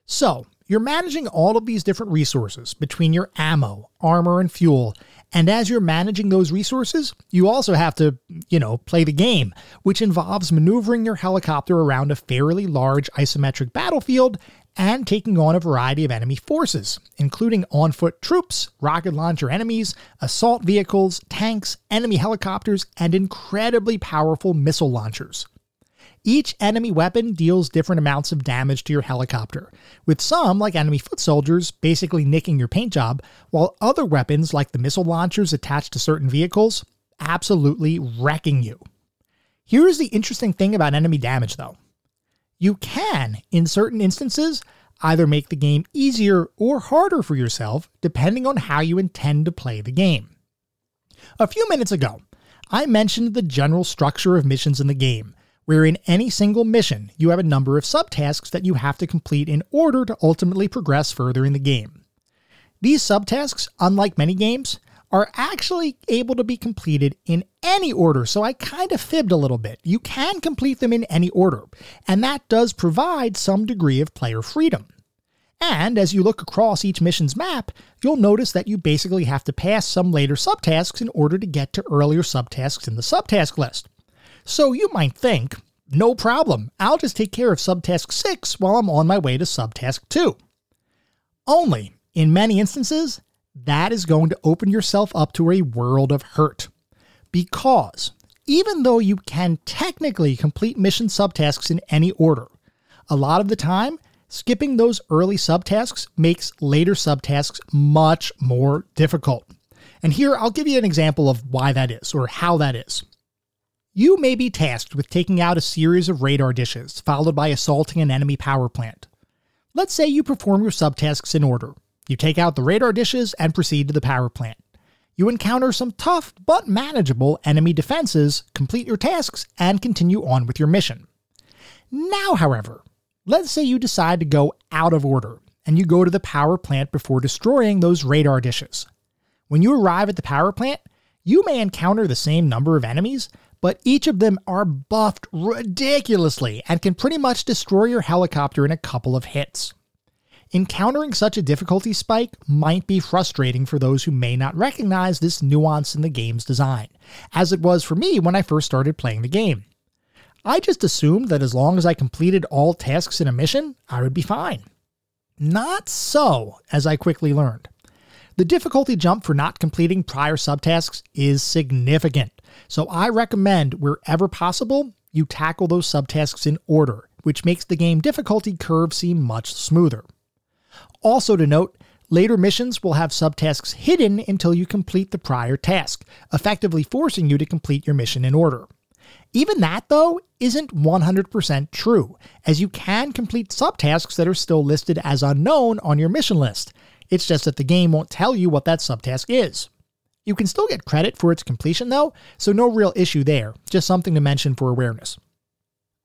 So, you're managing all of these different resources between your ammo, armor, and fuel, and as you're managing those resources, you also have to, you know, play the game, which involves maneuvering your helicopter around a fairly large isometric battlefield and taking on a variety of enemy forces, including on foot troops, rocket launcher enemies, assault vehicles, tanks, enemy helicopters, and incredibly powerful missile launchers. Each enemy weapon deals different amounts of damage to your helicopter, with some, like enemy foot soldiers, basically nicking your paint job, while other weapons, like the missile launchers attached to certain vehicles, absolutely wrecking you. Here's the interesting thing about enemy damage, though. You can, in certain instances, either make the game easier or harder for yourself depending on how you intend to play the game. A few minutes ago, I mentioned the general structure of missions in the game, where in any single mission you have a number of subtasks that you have to complete in order to ultimately progress further in the game. These subtasks, unlike many games, are actually able to be completed in any order, so I kind of fibbed a little bit. You can complete them in any order, and that does provide some degree of player freedom. And as you look across each mission's map, you'll notice that you basically have to pass some later subtasks in order to get to earlier subtasks in the subtask list. So you might think, no problem, I'll just take care of subtask 6 while I'm on my way to subtask 2. Only, in many instances, that is going to open yourself up to a world of hurt. Because even though you can technically complete mission subtasks in any order, a lot of the time, skipping those early subtasks makes later subtasks much more difficult. And here I'll give you an example of why that is, or how that is. You may be tasked with taking out a series of radar dishes, followed by assaulting an enemy power plant. Let's say you perform your subtasks in order. You take out the radar dishes and proceed to the power plant. You encounter some tough but manageable enemy defenses, complete your tasks, and continue on with your mission. Now, however, let's say you decide to go out of order and you go to the power plant before destroying those radar dishes. When you arrive at the power plant, you may encounter the same number of enemies, but each of them are buffed ridiculously and can pretty much destroy your helicopter in a couple of hits. Encountering such a difficulty spike might be frustrating for those who may not recognize this nuance in the game's design, as it was for me when I first started playing the game. I just assumed that as long as I completed all tasks in a mission, I would be fine. Not so, as I quickly learned. The difficulty jump for not completing prior subtasks is significant, so I recommend wherever possible, you tackle those subtasks in order, which makes the game difficulty curve seem much smoother. Also, to note, later missions will have subtasks hidden until you complete the prior task, effectively forcing you to complete your mission in order. Even that, though, isn't 100% true, as you can complete subtasks that are still listed as unknown on your mission list. It's just that the game won't tell you what that subtask is. You can still get credit for its completion, though, so no real issue there, just something to mention for awareness.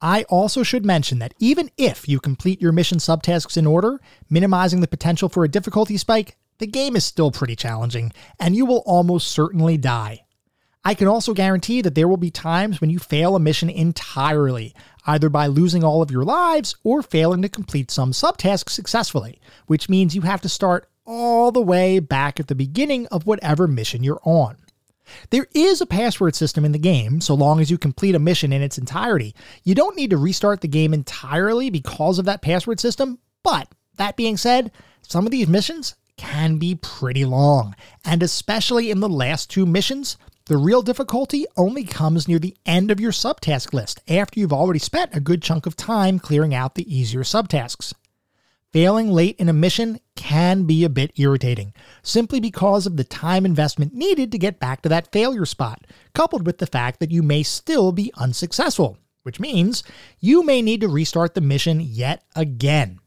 I also should mention that even if you complete your mission subtasks in order, minimizing the potential for a difficulty spike, the game is still pretty challenging, and you will almost certainly die. I can also guarantee that there will be times when you fail a mission entirely, either by losing all of your lives or failing to complete some subtasks successfully, which means you have to start all the way back at the beginning of whatever mission you're on. There is a password system in the game, so long as you complete a mission in its entirety. You don't need to restart the game entirely because of that password system, but that being said, some of these missions can be pretty long, and especially in the last two missions, the real difficulty only comes near the end of your subtask list after you've already spent a good chunk of time clearing out the easier subtasks. Failing late in a mission can be a bit irritating, simply because of the time investment needed to get back to that failure spot, coupled with the fact that you may still be unsuccessful, which means you may need to restart the mission yet again.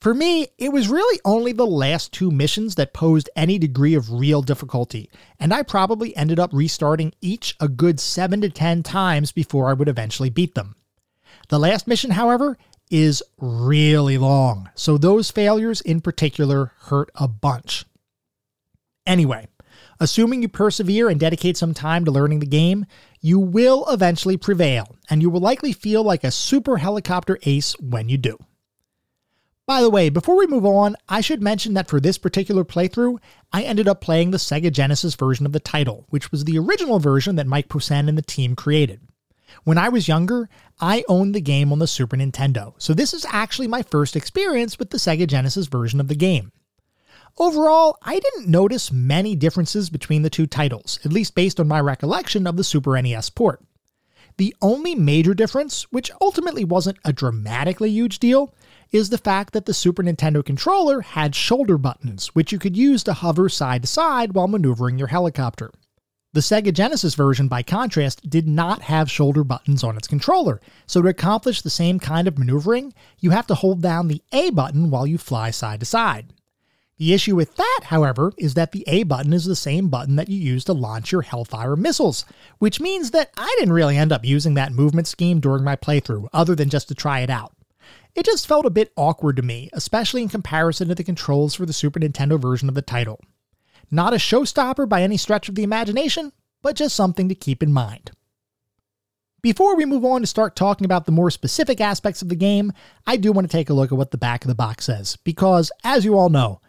For me, it was really only the last two missions that posed any degree of real difficulty, and I probably ended up restarting each a good 7 to 10 times before I would eventually beat them. The last mission, however, is really long, so those failures in particular hurt a bunch. Anyway, assuming you persevere and dedicate some time to learning the game, you will eventually prevail, and you will likely feel like a super helicopter ace when you do. By the way, before we move on, I should mention that for this particular playthrough, I ended up playing the Sega Genesis version of the title, which was the original version that Mike Posehn and the team created. When I was younger, I owned the game on the Super Nintendo, so this is actually my first experience with the Sega Genesis version of the game. Overall, I didn't notice many differences between the two titles, at least based on my recollection of the Super NES port. The only major difference, which ultimately wasn't a dramatically huge deal, is the fact that the Super Nintendo controller had shoulder buttons, which you could use to hover side to side while maneuvering your helicopter. The Sega Genesis version, by contrast, did not have shoulder buttons on its controller, so to accomplish the same kind of maneuvering, you have to hold down the A button while you fly side to side. The issue with that, however, is that the A button is the same button that you use to launch your Hellfire missiles, which means that I didn't really end up using that movement scheme during my playthrough, other than just to try it out. It just felt a bit awkward to me, especially in comparison to the controls for the Super Nintendo version of the title. Not a showstopper by any stretch of the imagination, but just something to keep in mind. Before we move on to start talking about the more specific aspects of the game, I do want to take a look at what the back of the box says, because, as you all know,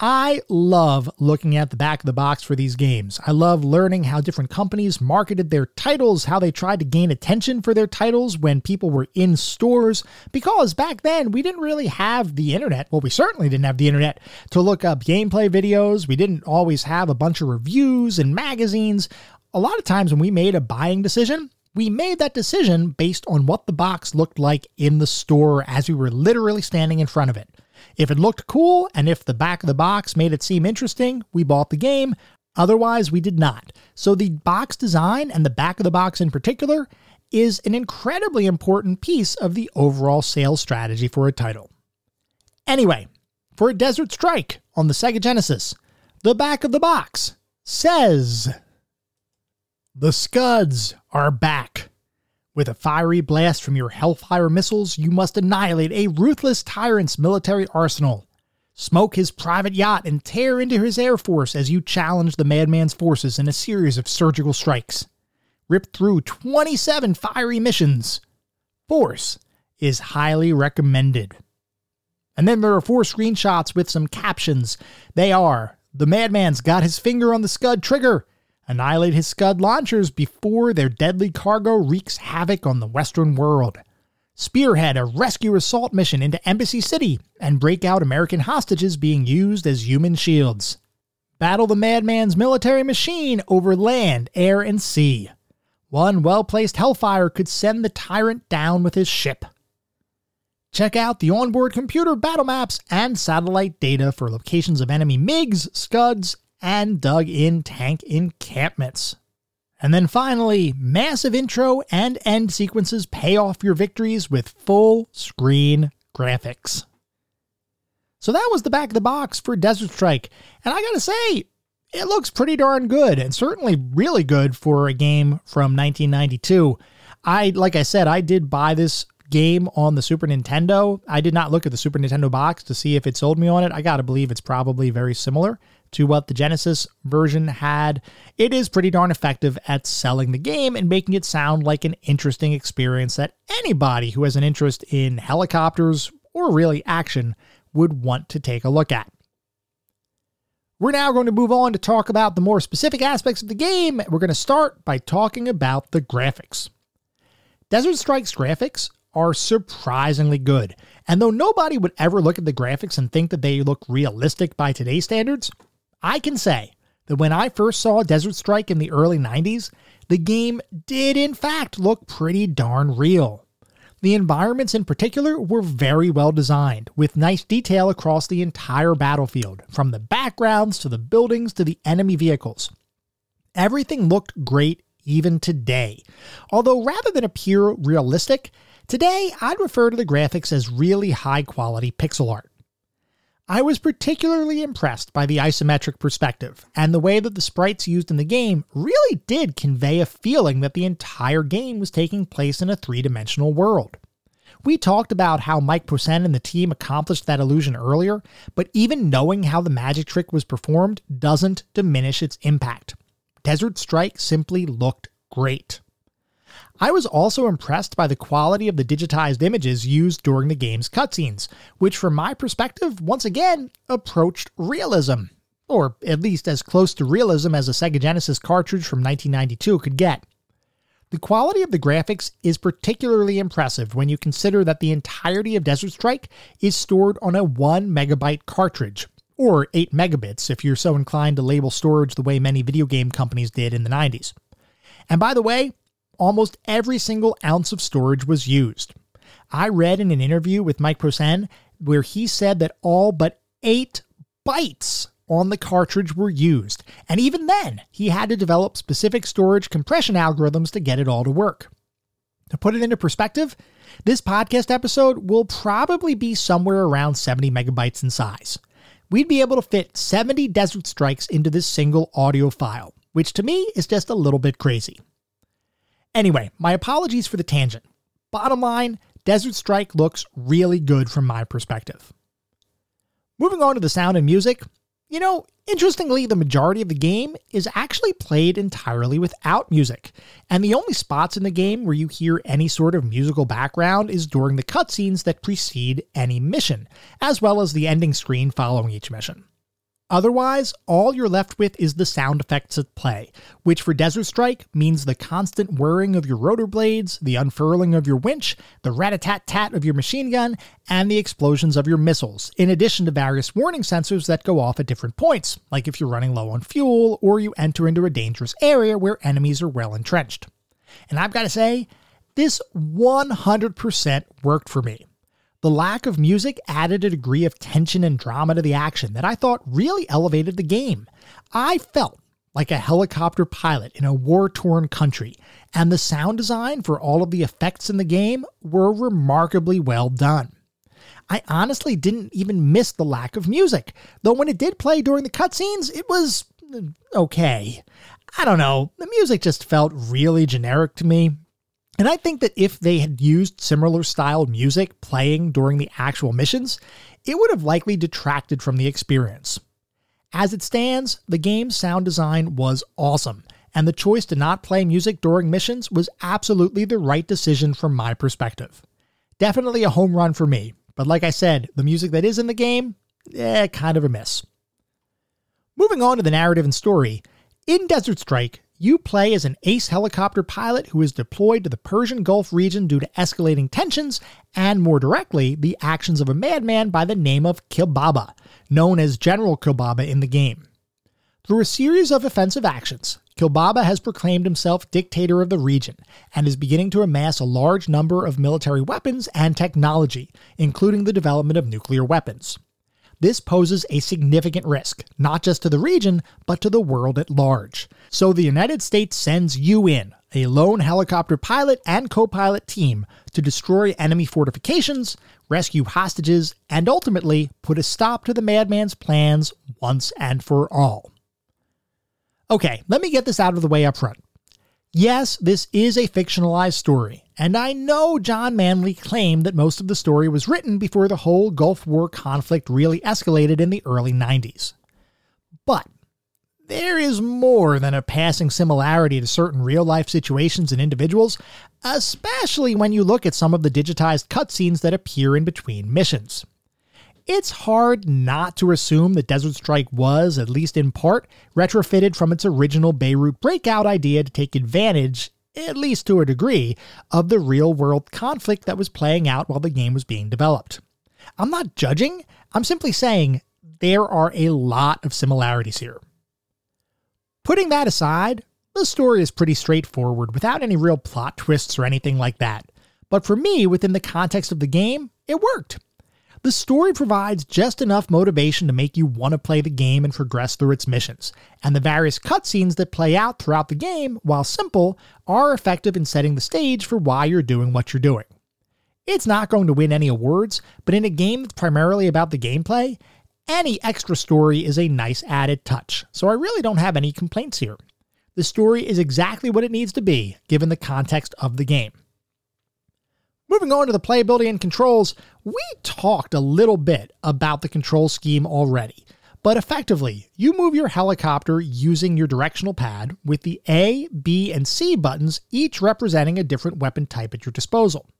I love looking at the back of the box for these games. I love learning how different companies marketed their titles, how they tried to gain attention for their titles when people were in stores, because back then we didn't really have the internet. Well, we certainly didn't have the internet to look up gameplay videos. We didn't always have a bunch of reviews and magazines. A lot of times when we made a buying decision, we made that decision based on what the box looked like in the store as we were literally standing in front of it. If it looked cool and if the back of the box made it seem interesting, we bought the game. Otherwise, we did not. So the box design and the back of the box in particular is an incredibly important piece of the overall sales strategy for a title. Anyway, for a Desert Strike on the Sega Genesis, the back of the box says The Scuds are back. With a fiery blast from your Hellfire missiles, you must annihilate a ruthless tyrant's military arsenal. Smoke his private yacht and tear into his air force as you challenge the madman's forces in a series of surgical strikes. Rip through 27 fiery missions. Force is highly recommended. And then there are four screenshots with some captions. They are The madman's got his finger on the Scud trigger annihilate his Scud launchers before their deadly cargo wreaks havoc on the Western world. Spearhead a rescue assault mission into Embassy City and break out American hostages being used as human shields. Battle the madman's military machine over land, air, and sea. One well placed Hellfire could send the tyrant down with his ship. Check out the onboard computer battle maps and satellite data for locations of enemy MiGs, Scuds, and dug in tank encampments. And then finally, massive intro and end sequences pay off your victories with full screen graphics. So that was the back of the box for Desert Strike. And I gotta say, it looks pretty darn good and certainly really good for a game from 1992. I, like I said, I did buy this game on the Super Nintendo. I did not look at the Super Nintendo box to see if it sold me on it. I gotta believe it's probably very similar to what the Genesis version had, it is pretty darn effective at selling the game and making it sound like an interesting experience that anybody who has an interest in helicopters or really action would want to take a look at. We're now going to move on to talk about the more specific aspects of the game. We're going to start by talking about the graphics. Desert Strike's graphics are surprisingly good, and though nobody would ever look at the graphics and think that they look realistic by today's standards, I can say that when I first saw Desert Strike in the early 90s, the game did in fact look pretty darn real. The environments in particular were very well designed, with nice detail across the entire battlefield, from the backgrounds to the buildings to the enemy vehicles. Everything looked great even today. Although rather than appear realistic, today I'd refer to the graphics as really high quality pixel art. I was particularly impressed by the isometric perspective, and the way that the sprites used in the game really did convey a feeling that the entire game was taking place in a three dimensional world. We talked about how Mike Posehn and the team accomplished that illusion earlier, but even knowing how the magic trick was performed doesn't diminish its impact. Desert Strike simply looked great. I was also impressed by the quality of the digitized images used during the game's cutscenes, which, from my perspective, once again approached realism. Or at least as close to realism as a Sega Genesis cartridge from 1992 could get. The quality of the graphics is particularly impressive when you consider that the entirety of Desert Strike is stored on a 1 megabyte cartridge, or 8 megabits if you're so inclined to label storage the way many video game companies did in the 90s. And by the way, almost every single ounce of storage was used. I read in an interview with Mike Posehn where he said that all but 8 bytes on the cartridge were used, and even then, he had to develop specific storage compression algorithms to get it all to work. To put it into perspective, this podcast episode will probably be somewhere around 70 megabytes in size. We'd be able to fit 70 Desert Strikes into this single audio file, which to me is just a little bit crazy. Anyway, my apologies for the tangent. Bottom line, Desert Strike looks really good from my perspective. Moving on to the sound and music, you know, interestingly, the majority of the game is actually played entirely without music, and the only spots in the game where you hear any sort of musical background is during the cutscenes that precede any mission, as well as the ending screen following each mission. Otherwise, all you're left with is the sound effects at play, which for Desert Strike means the constant whirring of your rotor blades, the unfurling of your winch, the rat-a-tat-tat of your machine gun, and the explosions of your missiles, in addition to various warning sensors that go off at different points, like if you're running low on fuel or you enter into a dangerous area where enemies are well entrenched. And I've got to say, this 100% worked for me. The lack of music added a degree of tension and drama to the action that I thought really elevated the game. I felt like a helicopter pilot in a war torn country, and the sound design for all of the effects in the game were remarkably well done. I honestly didn't even miss the lack of music, though when it did play during the cutscenes, it was uh, okay. I don't know, the music just felt really generic to me, and I think that if they had used similar styled music playing during the actual missions, it would have likely detracted from the experience. As it stands, the game's sound design was awesome, and the choice to not play music during missions was absolutely the right decision from my perspective. Definitely a home run for me, but like I said, the music that is in the game, eh, kind of a miss. Moving on to the narrative and story, in Desert Strike, you play as an ace helicopter pilot who is deployed to the Persian Gulf region due to escalating tensions and, more directly, the actions of a madman by the name of Kilbaba, known as General Kilbaba in the game. Through a series of offensive actions, Kilbaba has proclaimed himself dictator of the region and is beginning to amass a large number of military weapons and technology, including the development of nuclear weapons. This poses a significant risk, not just to the region, but to the world at large. So the United States sends you in, a lone helicopter pilot and co pilot team, to destroy enemy fortifications, rescue hostages, and ultimately put a stop to the madman's plans once and for all. Okay, let me get this out of the way up front. Yes, this is a fictionalized story, and I know John Manley claimed that most of the story was written before the whole Gulf War conflict really escalated in the early 90s. But there is more than a passing similarity to certain real life situations and individuals, especially when you look at some of the digitized cutscenes that appear in between missions. It's hard not to assume that Desert Strike was, at least in part, retrofitted from its original Beirut breakout idea to take advantage at least to a degree, of the real world conflict that was playing out while the game was being developed. I'm not judging, I'm simply saying there are a lot of similarities here. Putting that aside, the story is pretty straightforward without any real plot twists or anything like that. But for me, within the context of the game, it worked. The story provides just enough motivation to make you want to play the game and progress through its missions, and the various cutscenes that play out throughout the game, while simple, are effective in setting the stage for why you're doing what you're doing. It's not going to win any awards, but in a game that's primarily about the gameplay, any extra story is a nice added touch, so I really don't have any complaints here. The story is exactly what it needs to be, given the context of the game. Moving on to the playability and controls, we talked a little bit about the control scheme already. But effectively, you move your helicopter using your directional pad with the A, B, and C buttons each representing a different weapon type at your disposal.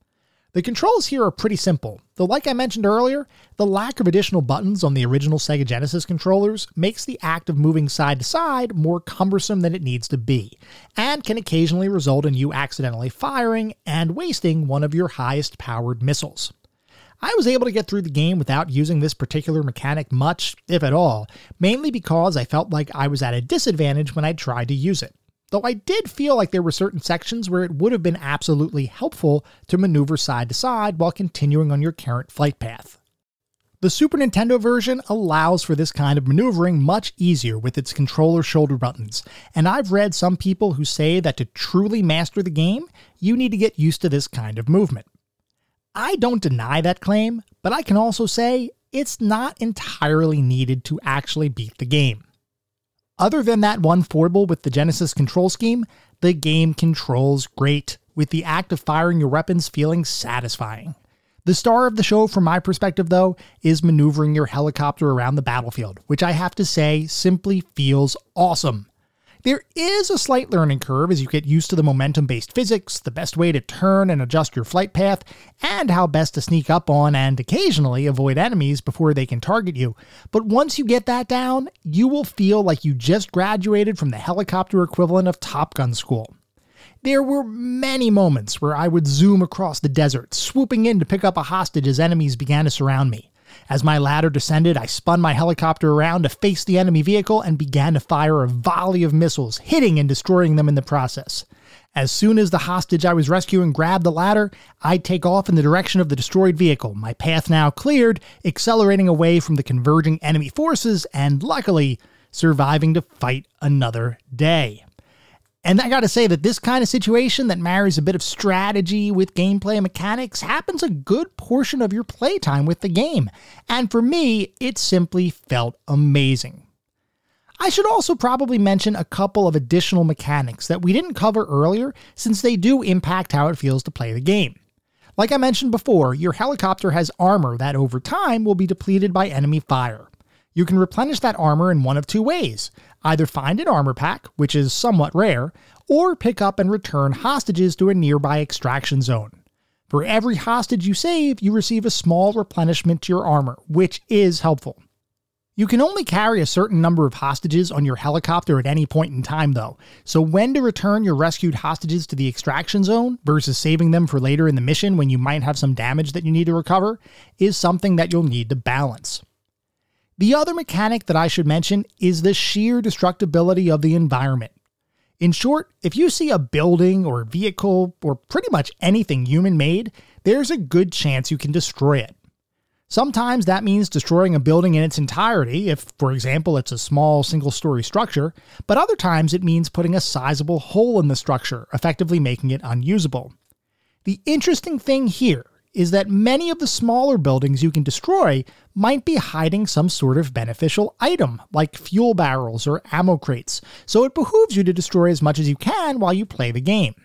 The controls here are pretty simple, though, like I mentioned earlier, the lack of additional buttons on the original Sega Genesis controllers makes the act of moving side to side more cumbersome than it needs to be, and can occasionally result in you accidentally firing and wasting one of your highest powered missiles. I was able to get through the game without using this particular mechanic much, if at all, mainly because I felt like I was at a disadvantage when I tried to use it though I did feel like there were certain sections where it would have been absolutely helpful to maneuver side to side while continuing on your current flight path. The Super Nintendo version allows for this kind of maneuvering much easier with its controller shoulder buttons, and I've read some people who say that to truly master the game, you need to get used to this kind of movement. I don't deny that claim, but I can also say it's not entirely needed to actually beat the game. Other than that one foible with the Genesis control scheme, the game controls great, with the act of firing your weapons feeling satisfying. The star of the show, from my perspective, though, is maneuvering your helicopter around the battlefield, which I have to say simply feels awesome. There is a slight learning curve as you get used to the momentum based physics, the best way to turn and adjust your flight path, and how best to sneak up on and occasionally avoid enemies before they can target you. But once you get that down, you will feel like you just graduated from the helicopter equivalent of Top Gun school. There were many moments where I would zoom across the desert, swooping in to pick up a hostage as enemies began to surround me. As my ladder descended, I spun my helicopter around to face the enemy vehicle and began to fire a volley of missiles, hitting and destroying them in the process. As soon as the hostage I was rescuing grabbed the ladder, I'd take off in the direction of the destroyed vehicle, my path now cleared, accelerating away from the converging enemy forces, and luckily, surviving to fight another day. And I gotta say that this kind of situation that marries a bit of strategy with gameplay mechanics happens a good portion of your playtime with the game. And for me, it simply felt amazing. I should also probably mention a couple of additional mechanics that we didn't cover earlier since they do impact how it feels to play the game. Like I mentioned before, your helicopter has armor that over time will be depleted by enemy fire. You can replenish that armor in one of two ways either find an armor pack, which is somewhat rare, or pick up and return hostages to a nearby extraction zone. For every hostage you save, you receive a small replenishment to your armor, which is helpful. You can only carry a certain number of hostages on your helicopter at any point in time, though, so when to return your rescued hostages to the extraction zone versus saving them for later in the mission when you might have some damage that you need to recover is something that you'll need to balance. The other mechanic that I should mention is the sheer destructibility of the environment. In short, if you see a building or vehicle or pretty much anything human made, there's a good chance you can destroy it. Sometimes that means destroying a building in its entirety, if, for example, it's a small single story structure, but other times it means putting a sizable hole in the structure, effectively making it unusable. The interesting thing here is that many of the smaller buildings you can destroy might be hiding some sort of beneficial item, like fuel barrels or ammo crates, so it behooves you to destroy as much as you can while you play the game.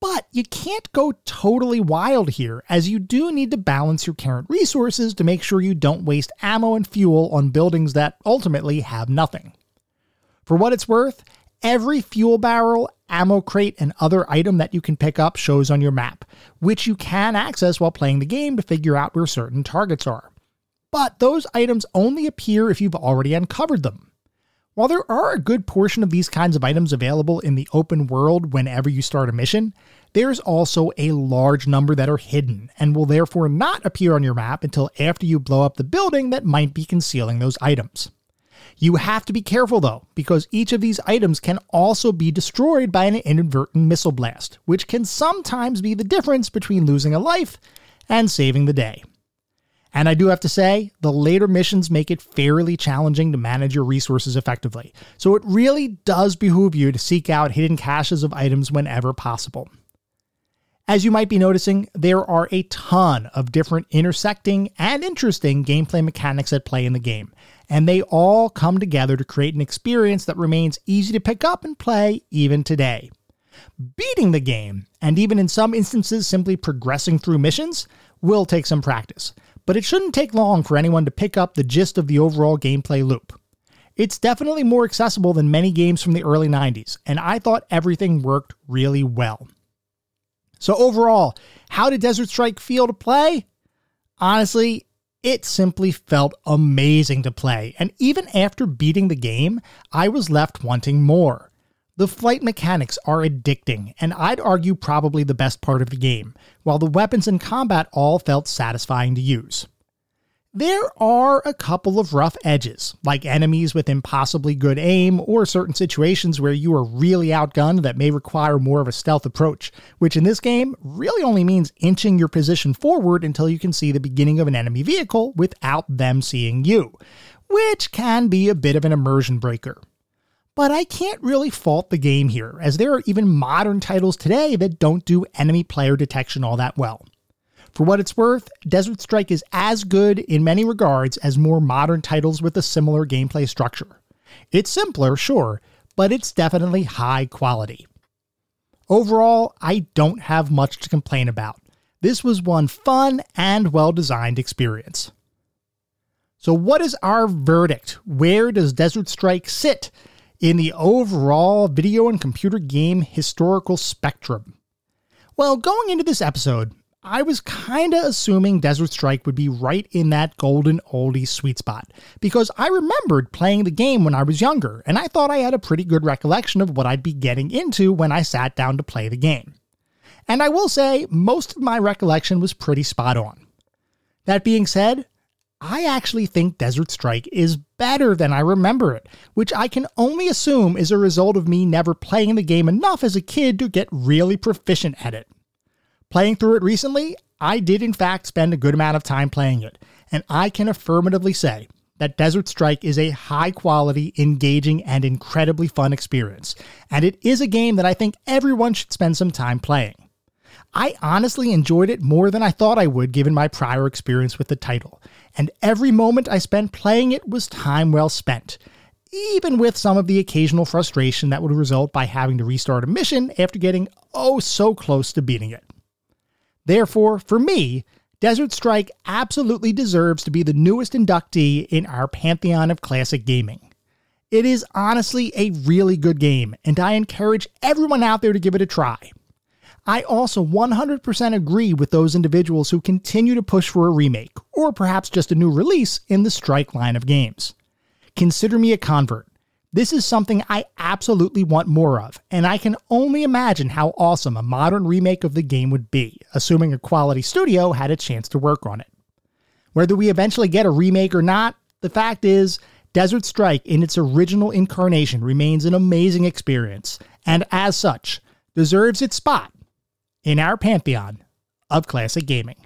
But you can't go totally wild here, as you do need to balance your current resources to make sure you don't waste ammo and fuel on buildings that ultimately have nothing. For what it's worth, every fuel barrel ammo crate, and other item that you can pick up shows on your map, which you can access while playing the game to figure out where certain targets are. But those items only appear if you've already uncovered them. While there are a good portion of these kinds of items available in the open world whenever you start a mission, there's also a large number that are hidden and will therefore not appear on your map until after you blow up the building that might be concealing those items. You have to be careful though, because each of these items can also be destroyed by an inadvertent missile blast, which can sometimes be the difference between losing a life and saving the day. And I do have to say, the later missions make it fairly challenging to manage your resources effectively, so it really does behoove you to seek out hidden caches of items whenever possible. As you might be noticing, there are a ton of different intersecting and interesting gameplay mechanics at play in the game, and they all come together to create an experience that remains easy to pick up and play even today. Beating the game, and even in some instances simply progressing through missions, will take some practice, but it shouldn't take long for anyone to pick up the gist of the overall gameplay loop. It's definitely more accessible than many games from the early 90s, and I thought everything worked really well. So, overall, how did Desert Strike feel to play? Honestly, it simply felt amazing to play, and even after beating the game, I was left wanting more. The flight mechanics are addicting, and I'd argue probably the best part of the game, while the weapons and combat all felt satisfying to use. There are a couple of rough edges, like enemies with impossibly good aim, or certain situations where you are really outgunned that may require more of a stealth approach, which in this game really only means inching your position forward until you can see the beginning of an enemy vehicle without them seeing you, which can be a bit of an immersion breaker. But I can't really fault the game here, as there are even modern titles today that don't do enemy player detection all that well. For what it's worth, Desert Strike is as good in many regards as more modern titles with a similar gameplay structure. It's simpler, sure, but it's definitely high quality. Overall, I don't have much to complain about. This was one fun and well designed experience. So, what is our verdict? Where does Desert Strike sit in the overall video and computer game historical spectrum? Well, going into this episode, I was kind of assuming Desert Strike would be right in that golden oldie sweet spot because I remembered playing the game when I was younger and I thought I had a pretty good recollection of what I'd be getting into when I sat down to play the game. And I will say, most of my recollection was pretty spot on. That being said, I actually think Desert Strike is better than I remember it, which I can only assume is a result of me never playing the game enough as a kid to get really proficient at it. Playing through it recently, I did in fact spend a good amount of time playing it, and I can affirmatively say that Desert Strike is a high quality, engaging, and incredibly fun experience, and it is a game that I think everyone should spend some time playing. I honestly enjoyed it more than I thought I would given my prior experience with the title, and every moment I spent playing it was time well spent, even with some of the occasional frustration that would result by having to restart a mission after getting oh so close to beating it. Therefore, for me, Desert Strike absolutely deserves to be the newest inductee in our pantheon of classic gaming. It is honestly a really good game, and I encourage everyone out there to give it a try. I also 100% agree with those individuals who continue to push for a remake, or perhaps just a new release in the Strike line of games. Consider me a convert. This is something I absolutely want more of, and I can only imagine how awesome a modern remake of the game would be, assuming a quality studio had a chance to work on it. Whether we eventually get a remake or not, the fact is, Desert Strike in its original incarnation remains an amazing experience, and as such, deserves its spot in our pantheon of classic gaming.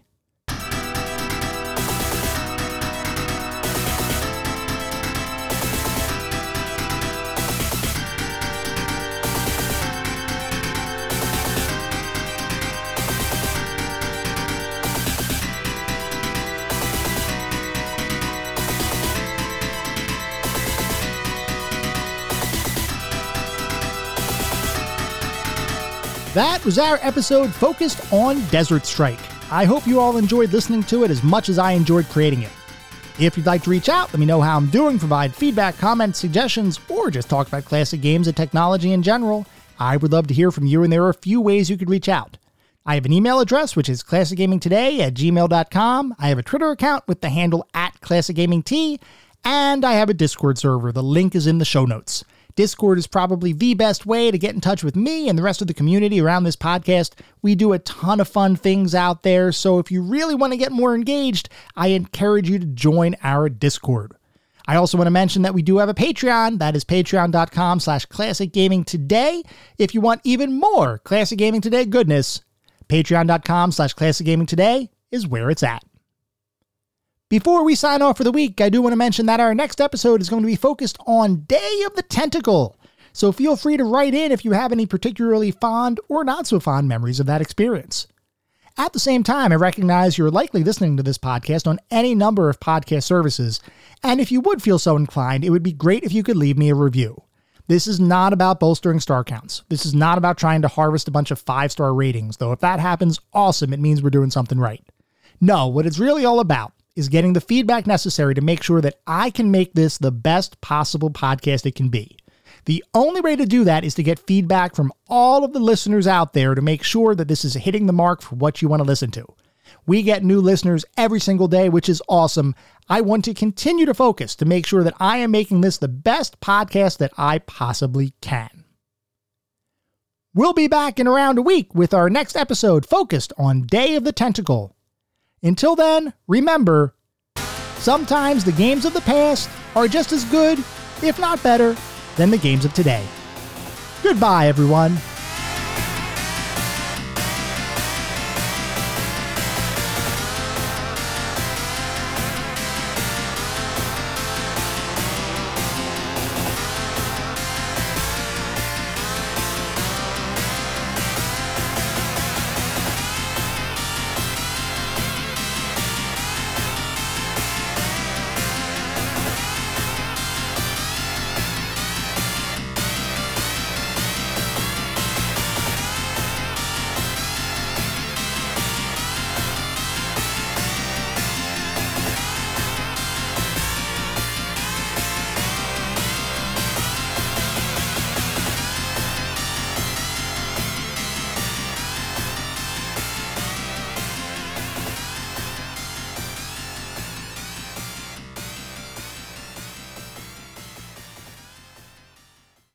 That was our episode focused on Desert Strike. I hope you all enjoyed listening to it as much as I enjoyed creating it. If you'd like to reach out, let me know how I'm doing, provide feedback, comments, suggestions, or just talk about classic games and technology in general. I would love to hear from you, and there are a few ways you could reach out. I have an email address, which is classicgamingtoday at gmail.com. I have a Twitter account with the handle at classicgamingt, and I have a Discord server. The link is in the show notes. Discord is probably the best way to get in touch with me and the rest of the community around this podcast. We do a ton of fun things out there, so if you really want to get more engaged, I encourage you to join our Discord. I also want to mention that we do have a Patreon. That is patreon.com slash classic gaming today. If you want even more classic gaming today goodness, patreon.com slash classic gaming today is where it's at. Before we sign off for the week, I do want to mention that our next episode is going to be focused on Day of the Tentacle. So feel free to write in if you have any particularly fond or not so fond memories of that experience. At the same time, I recognize you're likely listening to this podcast on any number of podcast services, and if you would feel so inclined, it would be great if you could leave me a review. This is not about bolstering star counts. This is not about trying to harvest a bunch of five star ratings, though if that happens, awesome, it means we're doing something right. No, what it's really all about is getting the feedback necessary to make sure that I can make this the best possible podcast it can be. The only way to do that is to get feedback from all of the listeners out there to make sure that this is hitting the mark for what you want to listen to. We get new listeners every single day, which is awesome. I want to continue to focus to make sure that I am making this the best podcast that I possibly can. We'll be back in around a week with our next episode focused on Day of the Tentacle. Until then, remember sometimes the games of the past are just as good, if not better, than the games of today. Goodbye, everyone.